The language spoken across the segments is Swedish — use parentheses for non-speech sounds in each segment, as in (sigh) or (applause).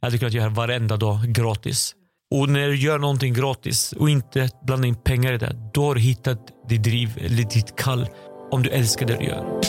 Jag hade kunnat göra varenda dag gratis. Och när du gör någonting gratis och inte blandar in pengar i det, då har du hittat ditt driv eller ditt kall om du älskar det du gör.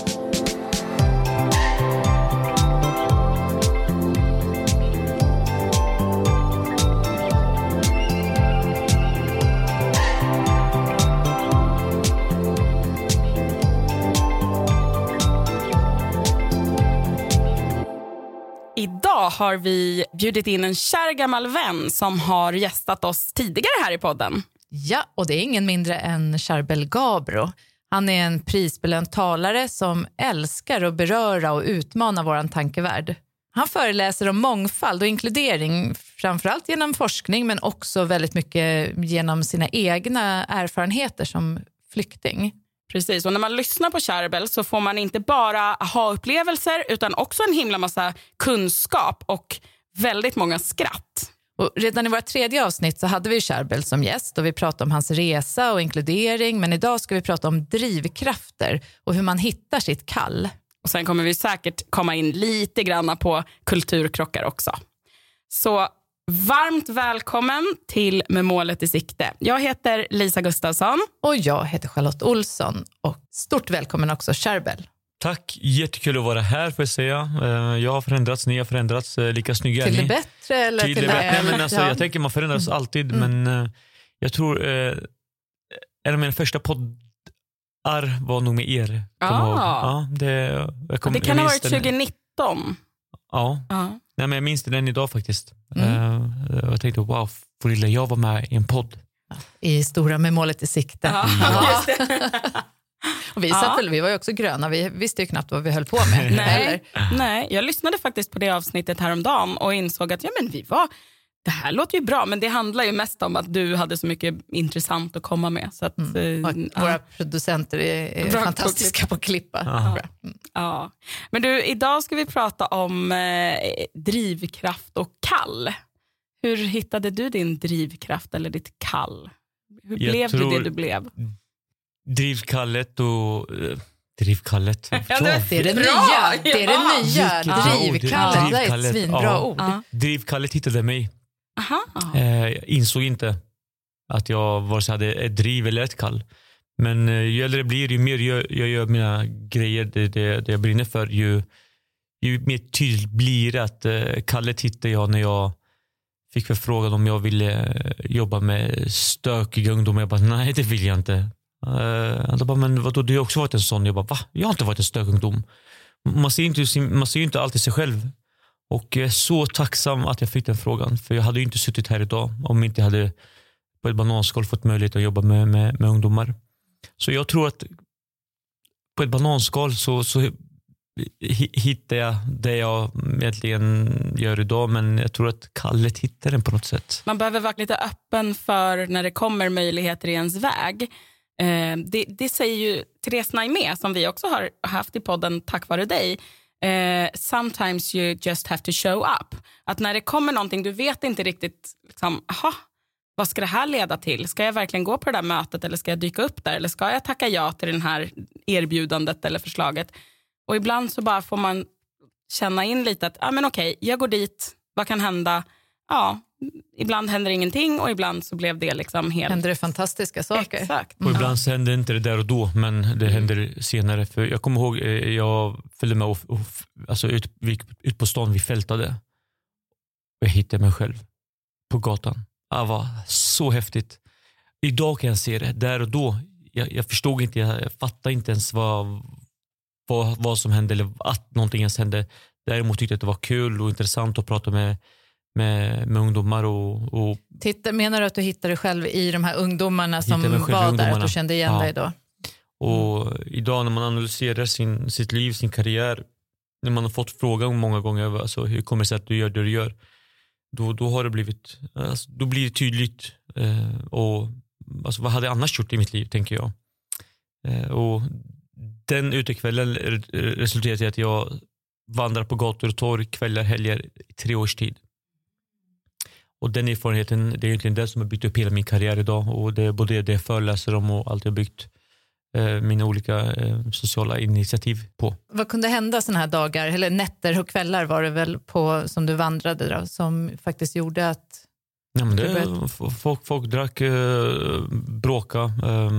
Har vi bjudit in en kär gammal vän som har gästat oss tidigare här i podden. Ja, och det är ingen mindre än Charbel Gabro. Han är en prisbelönt talare som älskar att beröra och utmana vår tankevärld. Han föreläser om mångfald och inkludering, framförallt genom forskning men också väldigt mycket genom sina egna erfarenheter som flykting. Precis, och när man lyssnar på Charbel så får man inte bara aha-upplevelser utan också en himla massa kunskap och väldigt många skratt. Och redan i vårt tredje avsnitt så hade vi Charbel som gäst och vi pratade om hans resa och inkludering men idag ska vi prata om drivkrafter och hur man hittar sitt kall. Och Sen kommer vi säkert komma in lite grann på kulturkrockar också. Så varmt välkommen till Med målet i sikte. Jag heter Lisa Gustafsson. Och jag heter Charlotte Olsson och stort välkommen också Charbel. Tack, jättekul att vara här får jag säga. Eh, Jag har förändrats, ni har förändrats, eh, lika snygga Till är det ni. bättre eller till till, det bättre. Nej, men alltså, Ja. Jag tänker man förändras alltid men eh, jag tror eh, en av mina första poddar var nog med er. Ah. Ja, det, jag kom, Det jag kan ha varit den- 2019. Ja, Ja. Nej, men jag minns den idag faktiskt. Mm. Eh, jag tänkte wow, får lilla jag vara med i en podd? I stora med målet i sikte. Ja, Ja. (laughs) (laughs) Och vi, Ja. satt väl, vi var ju också gröna, vi visste ju knappt vad vi höll på med. Nej, nej, jag lyssnade faktiskt på det avsnittet häromdagen och insåg att ja, men vi var, det här låter ju bra, men det handlar ju mest om att du hade så mycket intressant att komma med. Så att, Och eh, våra ja, producenter är, är fantastiska på att klippa. Ja. Mm. ja. Men du, idag ska vi prata om eh, drivkraft och kall. Hur hittade du din drivkraft eller ditt kall? Hur Jag blev du det du blev? Drivkallet och... eh, drivkallet? (laughs) Ja, det- är det nya. Det är det nya. Drivkallet. Det är ett svinbra ja. ord. Ja. Drivkallet hittade mig. Aha. Eh, jag insåg inte att jag vare sig hade ett driv eller ett kall. Men eh, ju äldre jag blir, ju mer jag, jag gör mina grejer, det, det, det jag brinner för, ju, ju mer tydligt blir det att eh, kallet hittade jag när jag fick förfrågan om jag ville eh, jobba med stökiga ungdomar. Jag bara, nej det vill jag inte. Uh, då bara, men vadå, du har också varit en sån. Jag bara, va? Jag har inte varit en stökungdom. Man ser ju inte, man ser ju inte alltid sig själv. Och jag är så tacksam att jag fick den frågan. För jag hade ju inte suttit här idag om inte jag hade på ett bananskal fått möjlighet att jobba med, med, med ungdomar. Så jag tror att på ett bananskal så, så hittar jag det jag egentligen gör idag. Men jag tror att kallet hittar den på något sätt. Man behöver vara lite öppen för när det kommer möjligheter i ens väg. Eh, det, det säger ju Therese Naimé, som vi också har haft i podden tack vare dig. Eh, sometimes you just have to show up. Att när det kommer någonting, du vet inte riktigt, liksom, aha, vad ska det här leda till? Ska jag verkligen gå på det där mötet eller ska jag dyka upp där? Eller ska jag tacka ja till det här erbjudandet eller förslaget? Och ibland så bara får man känna in lite att, ah, men okej, jag går dit, vad kan hända? Ja, ibland händer ingenting och ibland så blev det liksom helt... Händer det fantastiska saker? Exakt. Och ibland så händer inte det där och då, men det händer senare. För jag kommer ihåg, eh, jag följde med och, och, alltså ut, vi gick ut på stan, vi fältade. Och jag hittade mig själv på gatan. Det var så häftigt. Idag kan jag se det, där och då. Jag, jag förstod inte, jag, jag fattade inte ens vad, vad, vad som hände eller att någonting ens hände. Däremot tyckte jag att det var kul och intressant att prata med, med, med ungdomar och, och Titta, menar du att du hittade dig själv i de här ungdomarna som var där? Att ungdomarna. du kände igen Ja. dig då? Och idag när man analyserar sin, sitt liv, sin karriär, när man har fått frågan många gånger, alltså, hur kommer det sig att du gör det du gör? Då, då har det blivit, alltså, då blir det tydligt. Eh, och, alltså, vad hade jag annars gjort i mitt liv, tänker jag. Eh, och den utekvällen re- resulterade i att jag vandrar på gator och torg, kvällar, helger i tre års tid. Och den erfarenheten, det är egentligen det som har byggt upp hela min karriär idag. Och det är både det jag föreläser om och allt jag byggt eh, mina olika eh, sociala initiativ på. Vad kunde hända såna här dagar, eller nätter och kvällar var det väl på som du vandrade då, som faktiskt gjorde att Ja, men det, folk, folk drack, eh, bråka, eh,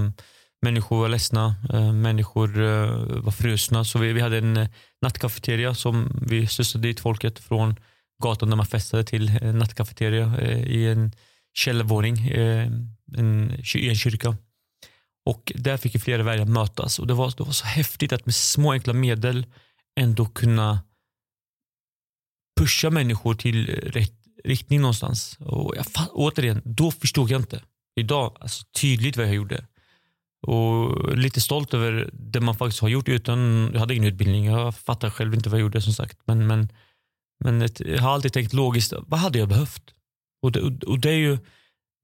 människor var ledsna, eh, människor eh, var frusna. Så vi, vi hade en nattkafeteria som vi slussade dit folket från gatan där man festade till en nattkafeteria eh, i en källarvåning eh, i en kyrka. Och där fick ju flera världar mötas och det var, det var så häftigt att med små enkla medel ändå kunna pusha människor till rätt riktning någonstans. Och jag, återigen, då förstod jag inte. Idag, alltså, tydligt vad jag gjorde. Och lite stolt över det man faktiskt har gjort utan, jag hade ingen utbildning, jag fattar själv inte vad jag gjorde som sagt. Men, men, men jag har alltid tänkt logiskt, vad hade jag behövt? Och det, och det, är, ju,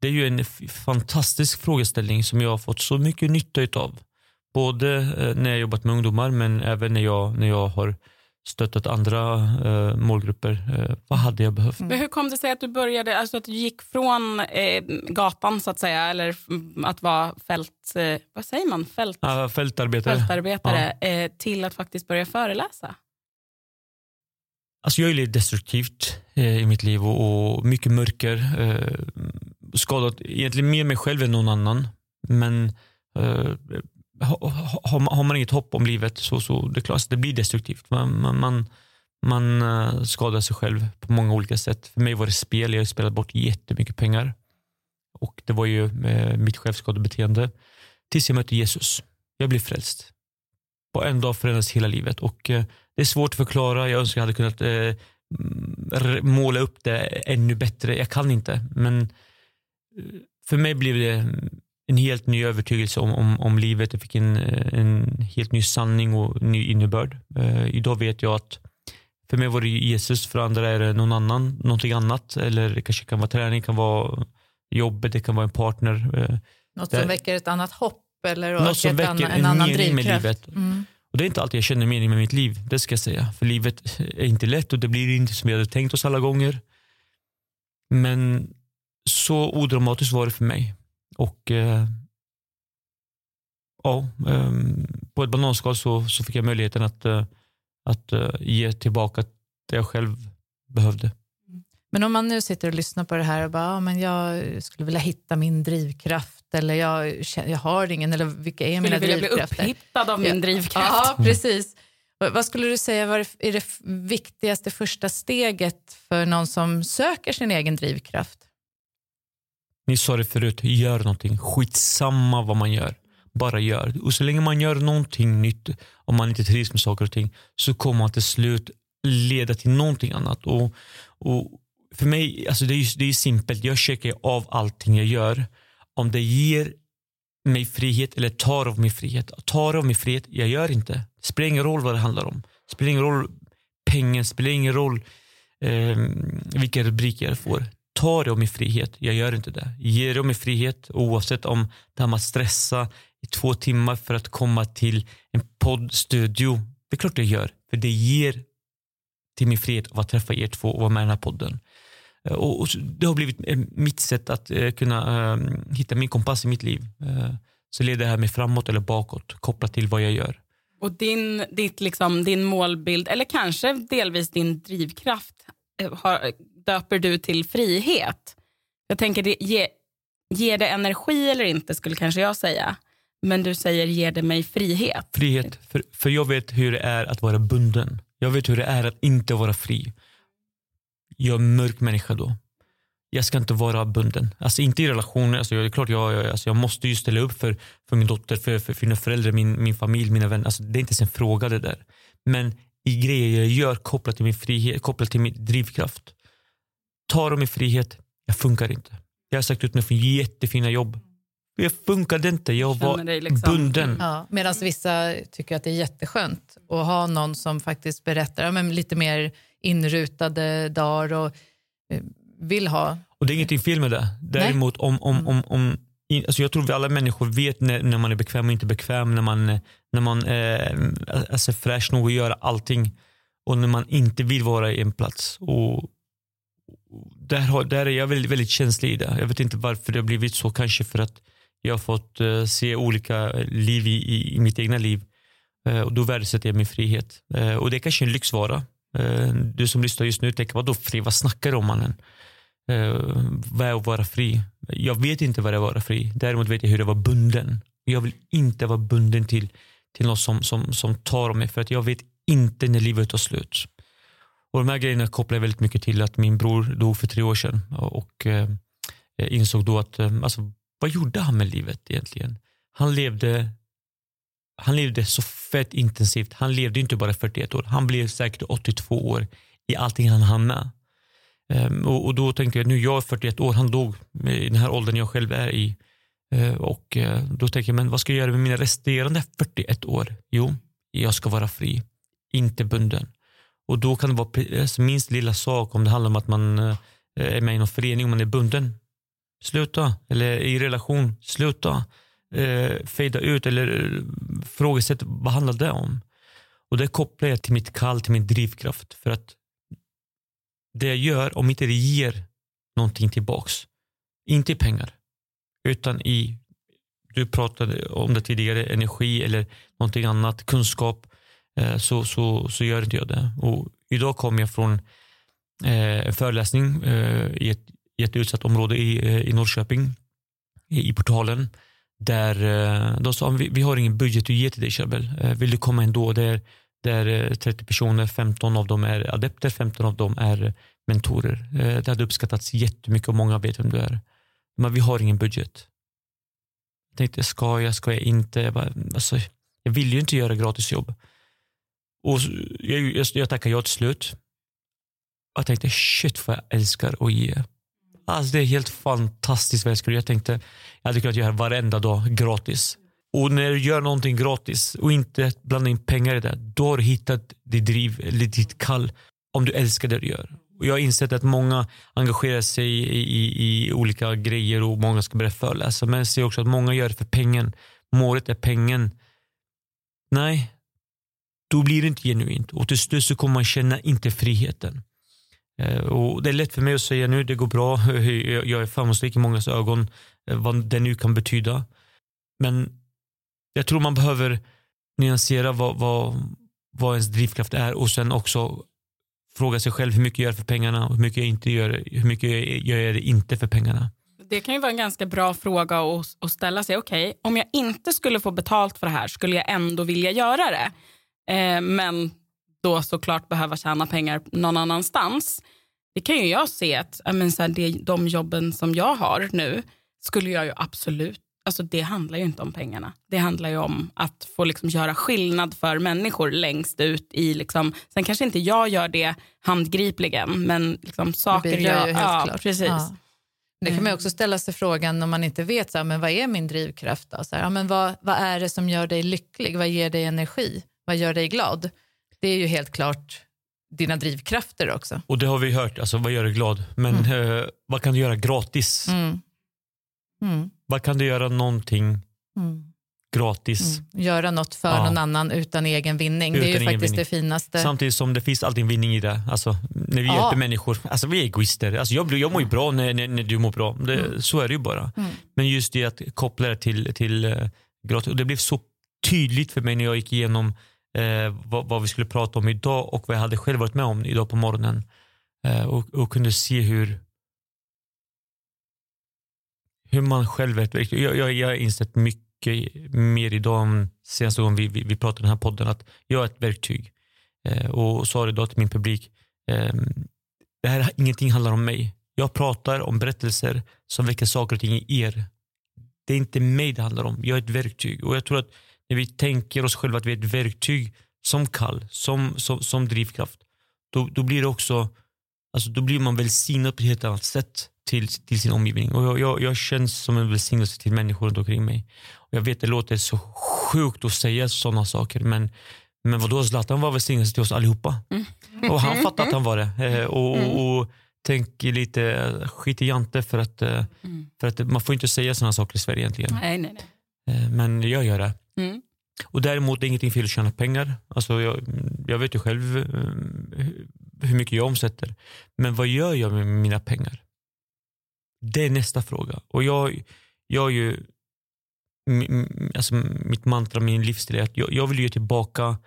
det är ju en fantastisk frågeställning som jag har fått så mycket nytta utav. Både eh, när jag jobbat med ungdomar men även när jag, när jag har stöttat andra eh, målgrupper. Eh, vad hade jag behövt? Men hur kom det sig att du började, alltså att du gick från eh, gatan så att säga, eller att vara fält, eh, vad säger man, fält, Ja, fältarbetare. fältarbetare eh, till att faktiskt börja föreläsa? Alltså jag är lite destruktivt eh, i mitt liv och, och mycket mörker. Eh, skadat egentligen mer mig själv än någon annan. Men eh, har, har, man, har man inget hopp om livet så, så det är klart att det blir destruktivt. Man, man, man, man eh, skadar sig själv på många olika sätt. För mig var det spel. Jag har spelat bort jättemycket pengar. Och det var ju eh, mitt självskadebeteende. Tills jag mötte Jesus. Jag blev frälst. På en dag förändras hela livet. Och eh, det är svårt att förklara. Jag önskar jag hade kunnat eh, måla upp det ännu bättre. Jag kan inte. Men eh, för mig blev det en helt ny övertygelse om, om, om livet. Jag fick en, eh, en helt ny sanning och ny innebörd. Eh, idag vet jag att för mig var det Jesus, för andra är det någon annan, någonting annat. Eller det kanske kan vara träning, kan vara jobbet, det kan vara en partner. Eh, något som väcker ett annat hopp eller något som väcker anna- en, annan mening med drivkraft? livet. Mm. Och det är inte alltid jag känner mening med mitt liv, det ska jag säga. För livet är inte lätt och det blir inte som jag hade tänkt oss alla gånger. Men så odramatiskt var det för mig. Och eh, ja, eh, på ett bananskal så, så fick jag möjligheten att, eh, att eh, ge tillbaka det jag själv behövde. Men om man nu sitter och lyssnar på det här och bara, ja, men jag skulle vilja hitta min drivkraft eller jag, jag har ingen, eller vilka är mina Skulle vilja bli drivkrafter? upphittad av min Ja. drivkraft. Ja, precis. Vad vad skulle du säga var det- är det viktigaste första steget för någon som söker sin egen drivkraft? Ni sa det förut, gör någonting. Skitsamma vad man gör. Bara gör. Och så länge man gör någonting nytt, om man inte trivs med saker och ting, så kommer man till slut leda till någonting annat. Och, och för mig, alltså det är ju det är simpelt. Jag checkar av allting jag gör. Om det ger mig frihet eller tar av mig frihet. Tar av mig frihet, jag gör inte. Det spelar ingen roll vad det handlar om. Det spelar ingen roll pengen, det spelar ingen roll eh, vilka rubriker jag får. Ta det av min frihet, jag gör inte det. Ger det av min frihet oavsett om det här med att stressa i två timmar för att komma till en poddstudio. Det är klart jag gör, för det ger till min frihet av att träffa er två och vara med i den här podden. Eh, Och, och det har blivit eh, mitt sätt att eh, kunna eh, hitta min kompass i mitt liv. Så leder det här mig framåt eller bakåt kopplat till vad jag gör. Och din, ditt, liksom, din målbild, eller kanske delvis din drivkraft, har, döper du till frihet. Jag tänker, det, ge, ger det energi eller inte skulle kanske jag säga. Men du säger, ger det mig frihet? Frihet, för, för jag vet hur det är att vara bunden. Jag vet hur det är att inte vara fri. Jag är en mörk människa då. Jag ska inte vara bunden. Alltså inte i relationer. Alltså, det är klart jag, jag, alltså, jag måste ju ställa upp för, för min dotter, för, för, för mina föräldrar, min, min familj, mina vänner. Alltså, det är inte ens en fråga det där. Men i grejer jag gör kopplat till min frihet, kopplat till min drivkraft. Tar de min frihet, jag funkar inte. Jag har sagt ut mig för jättefina jobb. Jag funkade inte. Jag var liksom- bunden. Ja, Medan vissa tycker att det är jätteskönt att ha någon som faktiskt berättar ja, men lite mer inrutade dagar och eh, vill ha. Och det är ingenting fel med det. Däremot om, om, om, om in, alltså jag tror vi alla människor vet när, när man är bekväm och inte bekväm, när man, när man eh, alltså fräsch nog att göra allting och när man inte vill vara i en plats. Och, där, har, där är jag väldigt, väldigt känslig i det. Jag vet inte varför det har blivit så, kanske för att Jag har fått uh, se olika liv i, i, i mitt egna liv. Uh, och då värdesätter jag min frihet. Uh, och det är kanske en lyxvara. Eh, du som lyssnar just nu tänker, vadå fri? Vad snackar du om mannen? Eh, vad är att vara fri? Jag vet inte vad det är att vara fri. Däremot vet jag hur det var bunden. Jag vill inte vara bunden till, till något som, som, som tar mig för att jag vet inte när livet tar slut. Och de här grejerna kopplar jag väldigt mycket till att min bror dog för tre år sedan och eh, insåg då att alltså, vad gjorde han med livet egentligen? Han levde han levde så fett intensivt. Han levde inte bara 41 år, han blev säkert 82 år i allting han hann med. Um, och, och, då tänkte jag, nu jag är 41 år, han dog i den här åldern jag själv är i. Uh, och uh, då tänkte jag, men vad ska jag göra med mina resterande 41 år? Jo, jag ska vara fri, inte bunden. Och då kan det vara minst lilla sak om det handlar om att man uh, är med i någon förening och man är bunden. Sluta. Eller i relation, sluta eh, fejda ut eller uh, vad handlar det om? Och det kopplar jag till mitt kall, till min drivkraft. För att det jag gör, om inte det ger någonting tillbaks, inte i pengar, utan i, du pratade om det tidigare, energi eller någonting annat, kunskap, eh, så, så, så gör inte jag det. Och idag kom jag från eh, en föreläsning eh, i, ett, i ett utsatt område i, eh, i Norrköping, i, i portalen, där eh, de sa vi, vi har ingen budget att ge till dig Chabel. Eh, vill du komma ändå? Det där 30 eh, personer, 15 av dem är adepter, 15 av dem är mentorer. Det hade uppskattats jättemycket och många vet vem du är. Men vi har ingen budget. Jag tänkte, ska jag, ska jag inte? Jag, bara, alltså, jag vill ju inte göra gratisjobb. Och jag, jag, jag tackade ja till slut. Jag tänkte, shit vad jag älskar att ge. Alltså, det är helt fantastiskt vad jag älskar. Jag tänkte, jag hade kunnat göra varenda dag gratis. Och när du gör någonting gratis och inte blandar in pengar i det, då har du hittat ditt driv, eller ditt kall, om du älskar det du gör. Och jag har insett att många engagerar sig i, i, i olika grejer och många ska börja föreläsa. Men jag ser också att många gör det för pengen. Målet är pengen. Nej, då blir det inte genuint. Och till slut så kommer man känna inte friheten. Eh, och det är lätt för mig att säga nu, det går bra, (laughs) jag är framgångsrik i mångas ögon, eh, vad det nu kan betyda. Men jag tror man behöver nyansera vad, vad, vad ens drivkraft är och sen också fråga sig själv hur mycket jag gör för pengarna och hur mycket jag inte gör, hur mycket jag gör inte för pengarna. Det kan ju vara en ganska bra fråga att, att ställa sig. Okej, okay, om jag inte skulle få betalt för det här, skulle jag ändå vilja göra det? Eh, men då såklart behöva tjäna pengar någon annanstans. Det kan ju jag se att men, så här, det, de jobben som jag har nu skulle jag ju absolut Alltså det handlar ju inte om pengarna. Det handlar ju om att få liksom göra skillnad för människor längst ut i... Liksom, sen kanske inte jag gör det handgripligen, men liksom saker det jag... Helt ja, klart. Precis. Ja. Det kan man också ställa sig frågan om man inte vet så här, men vad är min drivkraft. Då? Så här, ja, men vad, vad är det som gör dig lycklig? Vad ger dig energi? Vad gör dig glad? Det är ju helt klart dina drivkrafter också. Och det har vi hört, alltså vad gör dig glad? Men mm. eh, vad kan du göra gratis? Mm. Mm. Vad kan du göra någonting mm. gratis? Mm. Göra något för ja. någon annan utan egen vinning. Utan det är ju faktiskt vinning. det finaste. Samtidigt som det finns alltid en vinning i det. Alltså, när vi ja. hjälper människor. Alltså, vi är egoister. Alltså, jag, jag mår ju bra när, när, när du mår bra. Det, mm. Så är det ju bara. Men just det att koppla det till, till uh, gratis. Och det blev så tydligt för mig när jag gick igenom eh, vad, vad, vi skulle prata om idag och vad jag hade själv varit med om idag på morgonen. Eh, och, och kunde se hur hur man själv är ett verktyg. Jag, jag, jag har insett mycket mer idag än senaste gången vi, vi, vi pratade i den här podden att jag är ett verktyg. Eh, och sa det idag till min publik, eh, det här ingenting handlar om mig. Jag pratar om berättelser som väcker saker och ting i er. Det är inte mig det handlar om. Jag är ett verktyg. Och jag tror att när vi tänker oss själva att vi är ett verktyg som kall, som, som, som drivkraft, då, då blir det också, alltså då blir man välsignad på ett helt annat sätt till, till sin omgivning. Och jag, jag, jag känns som en välsignelse till människor runt omkring mig. Och jag vet det låter så sjukt att säga sådana saker men, men vadå, Zlatan var välsignelse till oss allihopa. Mm. Och han fattade att han var det. Eh, och, mm. och, och tänk lite skit i Jante för att, eh, mm. för att man får inte säga sådana saker i Sverige egentligen. Nej, nej, nej. Eh, men jag gör det. Mm. Och däremot är det ingenting fel att tjäna pengar. Alltså jag, jag vet ju själv eh, hur mycket jag omsätter. Men vad gör jag med mina pengar? Det är nästa fråga. Och jag, jag är ju alltså, mitt mantra, min livsstil är att jag, jag vill ge tillbaka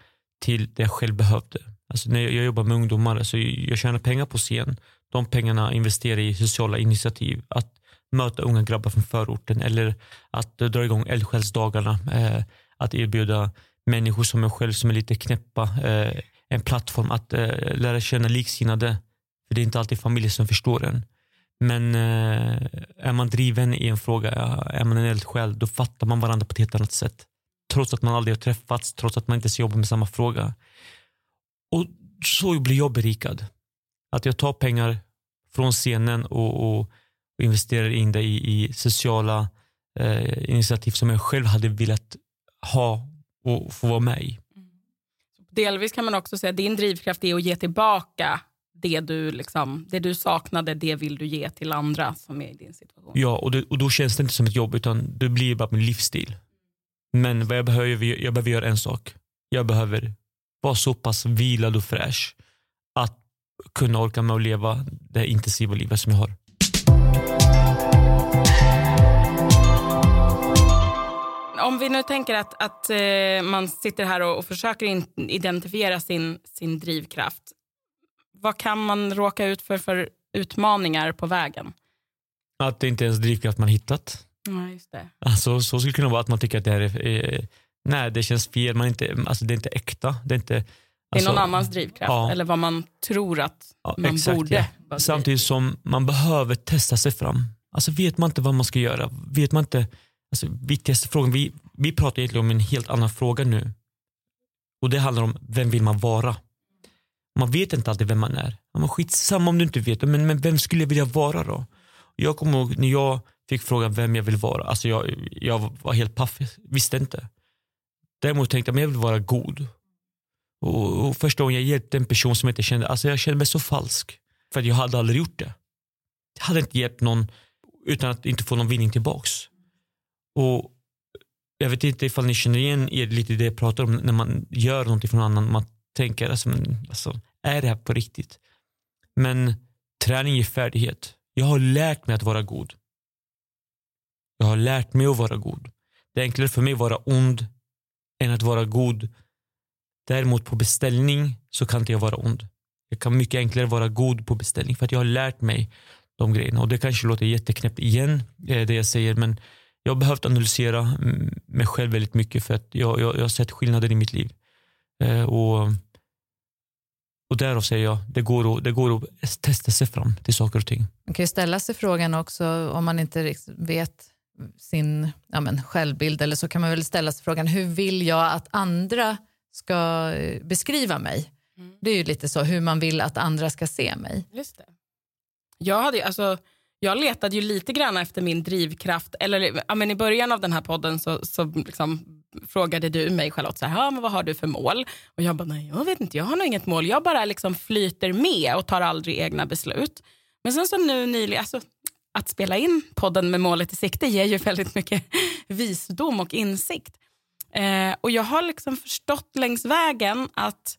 till det jag själv behövde. Alltså, när jag, jag jobbar med ungdomar, alltså jag tjänar pengar på scen. De pengarna investerar jag i sociala initiativ. Att möta unga grabbar från förorten eller att dra igång eldsjälsdagarna. Eh, att erbjuda människor som jag själv som är lite knäppa eh, en plattform att eh, lära känna liksinnade. För det är inte alltid familjer som förstår en. Men eh, är man driven i en fråga, är man en eldsjäl, då fattar man varandra på ett helt annat sätt. Trots att man aldrig har träffats, trots att man inte ens jobbar med samma fråga. Och så blir jag berikad. Att jag tar pengar från scenen och, och investerar in det i, i sociala eh, initiativ som jag själv hade velat ha och få vara med i. Delvis kan man också säga att din drivkraft är att ge tillbaka det du, liksom, det du saknade, det vill du ge till andra som är i din situation. Ja, och, det, och då känns det inte som ett jobb utan det blir bara min livsstil. Men vad jag behöver, jag behöver göra en sak. Jag behöver vara så pass vilad och fräsch att kunna orka med att leva det intensiva livet som jag har. Om vi nu tänker att, att eh, man sitter här och, och försöker identifiera sin, sin drivkraft. Vad kan man råka ut för för utmaningar på vägen? Att det inte är ens drivkraft man hittat. Ja, just det. Alltså, så skulle det kunna vara att man tycker att det här är, eh, nej det känns fel, man inte, alltså, det är inte äkta. Det är, inte, Det är alltså, någon annans drivkraft ja. eller vad man tror att Ja, man exakt, borde. ja. Samtidigt som man behöver testa sig fram. Alltså vet man inte vad man ska göra, vet man inte, alltså viktigaste frågan, vi, vi pratar egentligen om en helt annan fråga nu. Och det handlar om vem vill man vara? Man vet inte alltid vem man är. Man men skitsamma om du inte vet, men, men vem skulle jag vilja vara då? Jag kommer ihåg när jag fick frågan vem jag vill vara, alltså jag, jag var helt paff, jag visste inte. Däremot tänkte jag, men jag vill vara god. Och, och första gången jag hjälpte en person som jag inte kände, alltså jag kände mig så falsk. För att jag hade aldrig gjort det. Jag hade inte hjälpt någon utan att inte få någon vinning tillbaks. Och jag vet inte ifall ni känner igen er lite i det jag pratar om när man gör någonting för någon annan. Man tänker, alltså, men, alltså, är det här på riktigt? Men träning ger färdighet. Jag har lärt mig att vara god. Jag har lärt mig att vara god. Det är enklare för mig att vara ond än att vara god. Däremot på beställning så kan inte jag vara ond. Jag kan mycket enklare vara god på beställning för att jag har lärt mig de grejerna. Och det kanske låter jätteknäppt igen, eh, det jag säger, men jag har behövt analysera mm, mig själv väldigt mycket för att jag, jag, jag har sett skillnader i mitt liv. Eh, och, och därav säger jag, det går, att, det går att testa sig fram till saker och ting. Man kan ju ställa sig frågan också om man inte vet sin ja men, självbild eller så kan man väl ställa sig frågan hur vill jag att andra ska eh, beskriva mig? Mm. Det är ju lite så hur man vill att andra ska se mig. Just det. Jag, hade, alltså, jag letade ju lite grann efter min drivkraft. Eller, ja, men I början av den här podden så, så liksom frågade du mig Charlotte, så här, ja, men vad har du för mål? Och Jag bara, nej jag vet inte, jag har nog inget mål. Jag bara liksom flyter med och tar aldrig egna beslut. Men sen så nu nyligen, alltså, att spela in podden med målet i sikte ger ju väldigt mycket (laughs) visdom och insikt. Eh, och jag har liksom förstått längs vägen att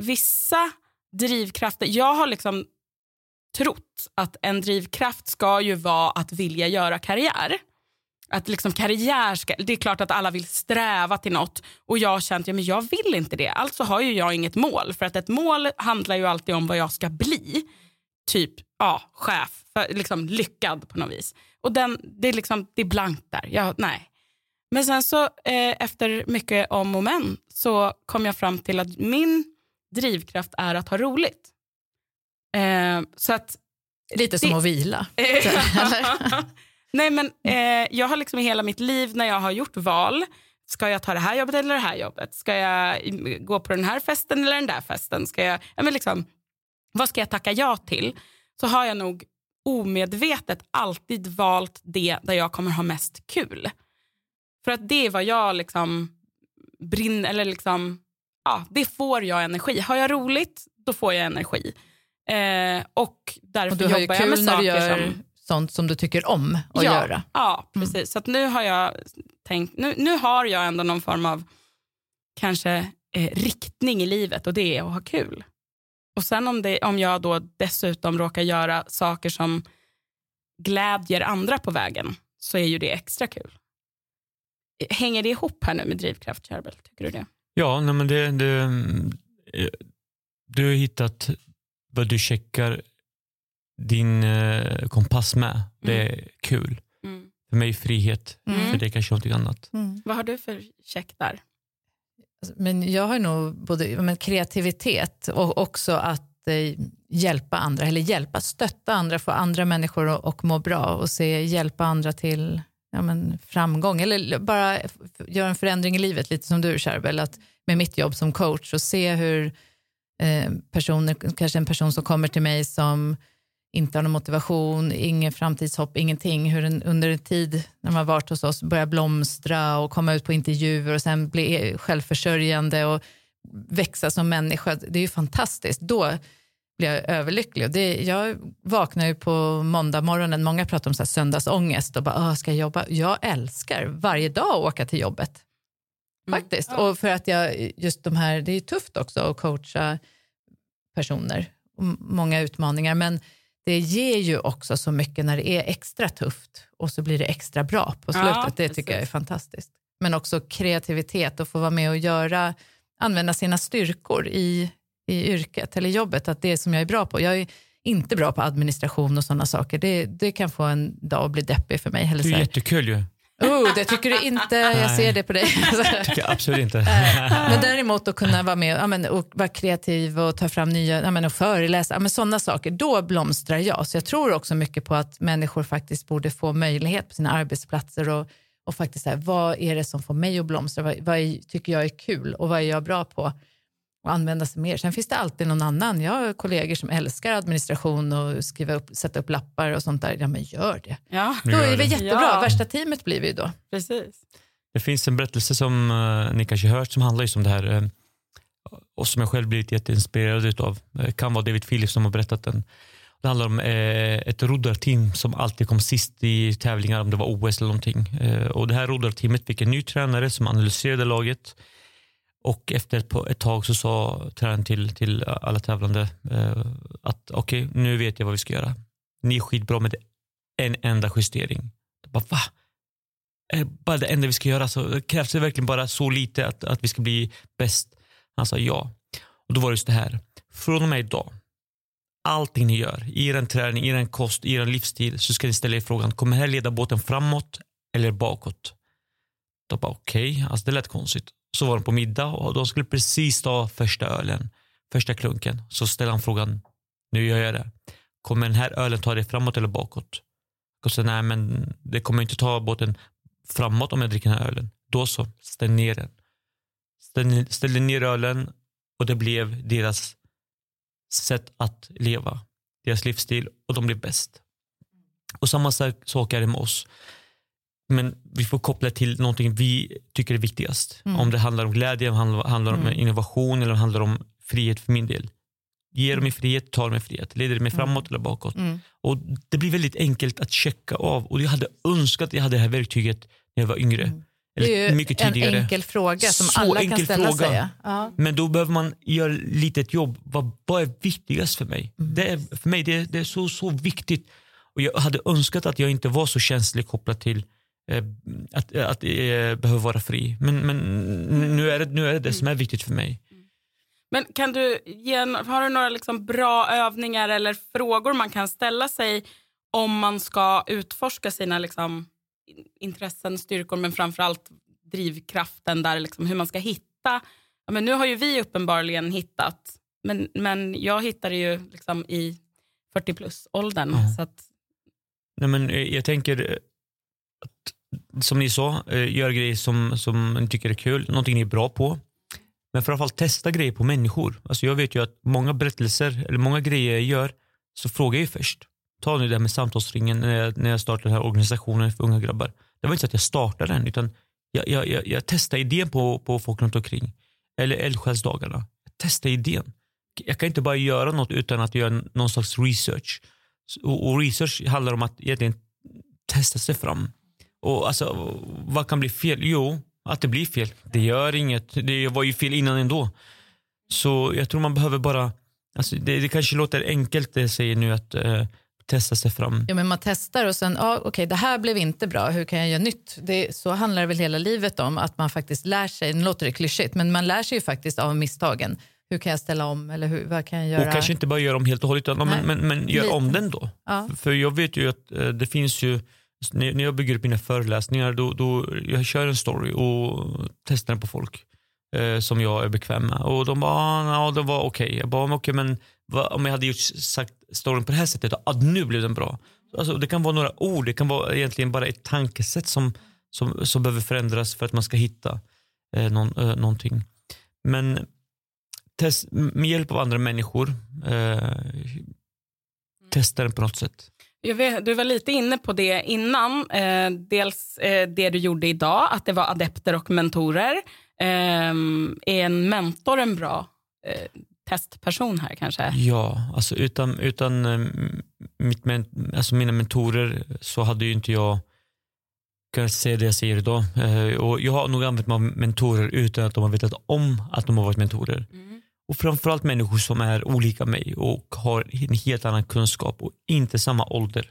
vissa drivkrafter, jag har liksom trott att en drivkraft ska ju vara att vilja göra karriär. Att liksom karriär ska, det är klart att alla vill sträva till något och jag har känt ja, men jag vill inte det. Alltså har ju jag inget mål för att ett mål handlar ju alltid om vad jag ska bli. Typ ja, chef, för, liksom lyckad på något vis. Och den, det, är liksom, det är blankt där. Jag, nej. Men sen så eh, efter mycket om och men så kom jag fram till att min drivkraft är att ha roligt. Eh, så att Lite som Det- att vila. (laughs) Nej men eh, jag har liksom i hela mitt liv när jag har gjort val, ska jag ta det här jobbet eller det här jobbet? Ska jag gå på den här festen eller den där festen? Ska jag, ja, men liksom, vad ska jag tacka ja till? Så har jag nog omedvetet alltid valt det där jag kommer ha mest kul. För att det är vad jag liksom brinner, eller liksom, ja, det får jag energi. Har jag roligt, då får jag energi. Eh, och därför Och du har ju jobbar jag med kul när saker du gör som sånt som du tycker om att ja, göra. Ja, precis. Så att nu har jag tänkt, nu, nu har jag ändå någon form av kanske eh, riktning i livet och det är att ha kul. Och sen om, det, om jag då dessutom råkar göra saker som glädjer andra på vägen så är ju det extra kul. Hänger det ihop här nu med drivkraft, Charbel? Tycker du det? Ja, nej, men det, det, du har hittat vad du checkar din eh, kompass med. Det är kul. Mm. För mig är frihet, Mm. för det är kanske någonting annat. Mm. Vad har du för check där? Alltså, Men jag har nog både men kreativitet och också att eh, hjälpa andra, eller hjälpa, stötta andra, få andra människor att och må bra och se, hjälpa andra till ja, men framgång eller bara göra en förändring i livet, lite som du Charbel, att med mitt jobb som coach och se hur eh, personer, kanske en person som kommer till mig som inte har någon motivation, ingen framtidshopp, ingenting. Hur den under en tid när man har varit hos oss börjar blomstra och komma ut på intervjuer och sen bli självförsörjande och växa som människa. Det är ju fantastiskt. Då blir jag överlycklig. Och det, jag vaknar ju på måndag morgonen, många pratar om så här söndagsångest och bara, ah, ska jag jobba? Jag älskar varje dag att åka till jobbet. Mm. Faktiskt. Ja. Och för att jag, just de här, det är tufft också att coacha personer många utmaningar men det ger ju också så mycket när det är extra tufft och så blir det extra bra på Ja, slutet. det tycker jag är fantastiskt. Men också kreativitet och få vara med och göra, använda sina styrkor i, i yrket eller jobbet, att det är som jag är bra på. Jag är inte bra på administration och sådana saker. Det, det kan få en dag att bli deppig för mig. Eller Det är jättekul ju. Oh, det tycker du inte, jag ser det på dig. (laughs) Tycker jag absolut inte. (laughs) Men däremot att kunna vara med ja, men, och vara kreativ och ta fram nya, ja, men, och föreläsa, ja, men, sådana saker, då blomstrar jag. Så jag tror också mycket på att människor faktiskt borde få möjlighet på sina arbetsplatser och, och faktiskt säga, vad är det som får mig att blomstra? Vad, vad är, tycker jag är kul och vad är jag bra på? Och använda sig mer. Sen finns det alltid någon annan. Jag har kollegor som älskar administration och skriva upp, sätta upp lappar och sånt där. Ja men gör det. Ja, Då är vi jättebra. Ja. Värsta teamet blir vi då. precis. Det finns en berättelse som uh, ni kanske hört som handlar just om det här eh, och som jag själv blivit jätteinspirerad utav. Det kan vara David Phillips som har berättat den. Det handlar om eh, ett roddarteam som alltid kom sist i tävlingar om det var OS eller någonting. Eh, och det här roddarteamet fick en ny tränare som analyserade laget och efter ett, ett tag så sa tränaren till, till alla tävlande eh, att okej, nu vet jag vad vi ska göra. Ni är skitbra med en enda justering. Jag bara, va? är bara det enda vi ska göra. Så krävs det verkligen bara så lite att, att vi ska bli bäst? Han sa ja. Och då var det just det här. Från och med idag, allting ni gör, i er träning, i er kost, i er livsstil, så ska ni ställa er frågan, kommer det här leda båten framåt eller bakåt? Då bara okej, okay. alltså det lät konstigt. Så var de på middag och de skulle precis ta första ölen, första klunken. Så ställer han frågan, nu gör jag det. Kommer den här ölen ta dig framåt eller bakåt? Och så, nej men det kommer inte ta båten framåt om jag dricker den här ölen. Då så, ställ ner den. Ställ, ställde ner ölen och det blev deras sätt att leva. Deras livsstil och de blev bäst. Och samma sak är det med oss. Men vi får koppla till någonting vi tycker är viktigast. Mm. Om det handlar om glädje, handlar, handlar om Mm. innovation eller handlar om frihet för min del. Ger de mig frihet, tar de mig frihet. Leder det mig framåt eller bakåt? Mm. Och Det blir väldigt enkelt att checka av. Och Jag hade önskat att jag hade det här verktyget när jag var yngre. Mm. Det är ju mycket en tidigare. enkel fråga som Så alla kan ställa fråga. sig. ja. Men då behöver man göra lite ett jobb. Vad, vad är viktigast för mig? Mm. Det är, för mig det är, det är så, så viktigt. Och Jag hade önskat att jag inte var så känslig kopplat till att, att eh, behöva vara fri. Men, men nu, är det, nu är det det som är viktigt för mig. Men kan du ge har du några liksom bra övningar eller frågor man kan ställa sig om man ska utforska sina liksom in- intressen, styrkor men framförallt drivkraften där liksom hur man ska hitta. Ja, men nu har ju vi uppenbarligen hittat, men, men jag hittade ju liksom i 40 plus åldern. Ja. Så att, Nej, men eh, jag tänker eh, att, som ni sa, eh, gör grejer som, som ni tycker är kul, någonting ni är bra på. Men framförallt testa grejer på människor. Alltså jag vet ju att många berättelser, eller många grejer jag gör, så frågar jag ju först. Ta nu det här med samtalsringen när jag, när jag startade den här organisationen för unga grabbar. Det var inte så att jag startade den, utan jag, jag, jag, jag testade idén på, på folk runt omkring. Eller eldsjälsdagarna. Jag testade idén. Jag kan inte bara göra något utan att göra någon slags research. Och, och research handlar om att egentligen testa sig fram. Och alltså, vad kan bli fel? Jo, att det blir fel. Det gör inget. Det var ju fel innan ändå. Så jag tror man behöver bara, alltså det, det kanske låter enkelt det jag säger nu att eh, testa sig fram. Ja, men man testar och sen, ja, okej, det här blev inte bra, hur kan jag göra nytt? Det, så handlar det väl hela livet om, att man faktiskt lär sig, nu låter det klyschigt, men man lär sig ju faktiskt av misstagen. Hur kan jag ställa om eller hur, vad kan jag göra? Och kanske inte bara göra om helt och hållet, utan, men, men, men gör Lite. om den då. Ja. För jag vet ju att eh, det finns ju, när när jag bygger upp mina föreläsningar, då, då jag kör en story och testar den på folk eh, som jag är bekväm med. Och de bara, ah, ja, det var okej. Jag bara, okej okej, men va, om jag hade gjort, sagt storyn på det här sättet, ah, nu blev den bra. Alltså, det kan vara några ord, det kan vara egentligen bara ett tankesätt som, som, som behöver förändras för att man ska hitta eh, någon, eh, någonting. Men test, med hjälp av andra människor, eh, testa den på något sätt. Vet, du var lite inne på det innan. Eh, dels eh, det du gjorde idag, att det var adepter och mentorer. Eh, är en mentor en bra eh, testperson här kanske? Ja, alltså utan, utan eh, mitt alltså mina mentorer så hade ju inte jag kunnat säga det jag säger idag. Eh, och jag har nog använt mig av mentorer utan att de har vetat om att de har varit mentorer. Och framförallt människor som är olika mig och har en helt annan kunskap och inte samma ålder.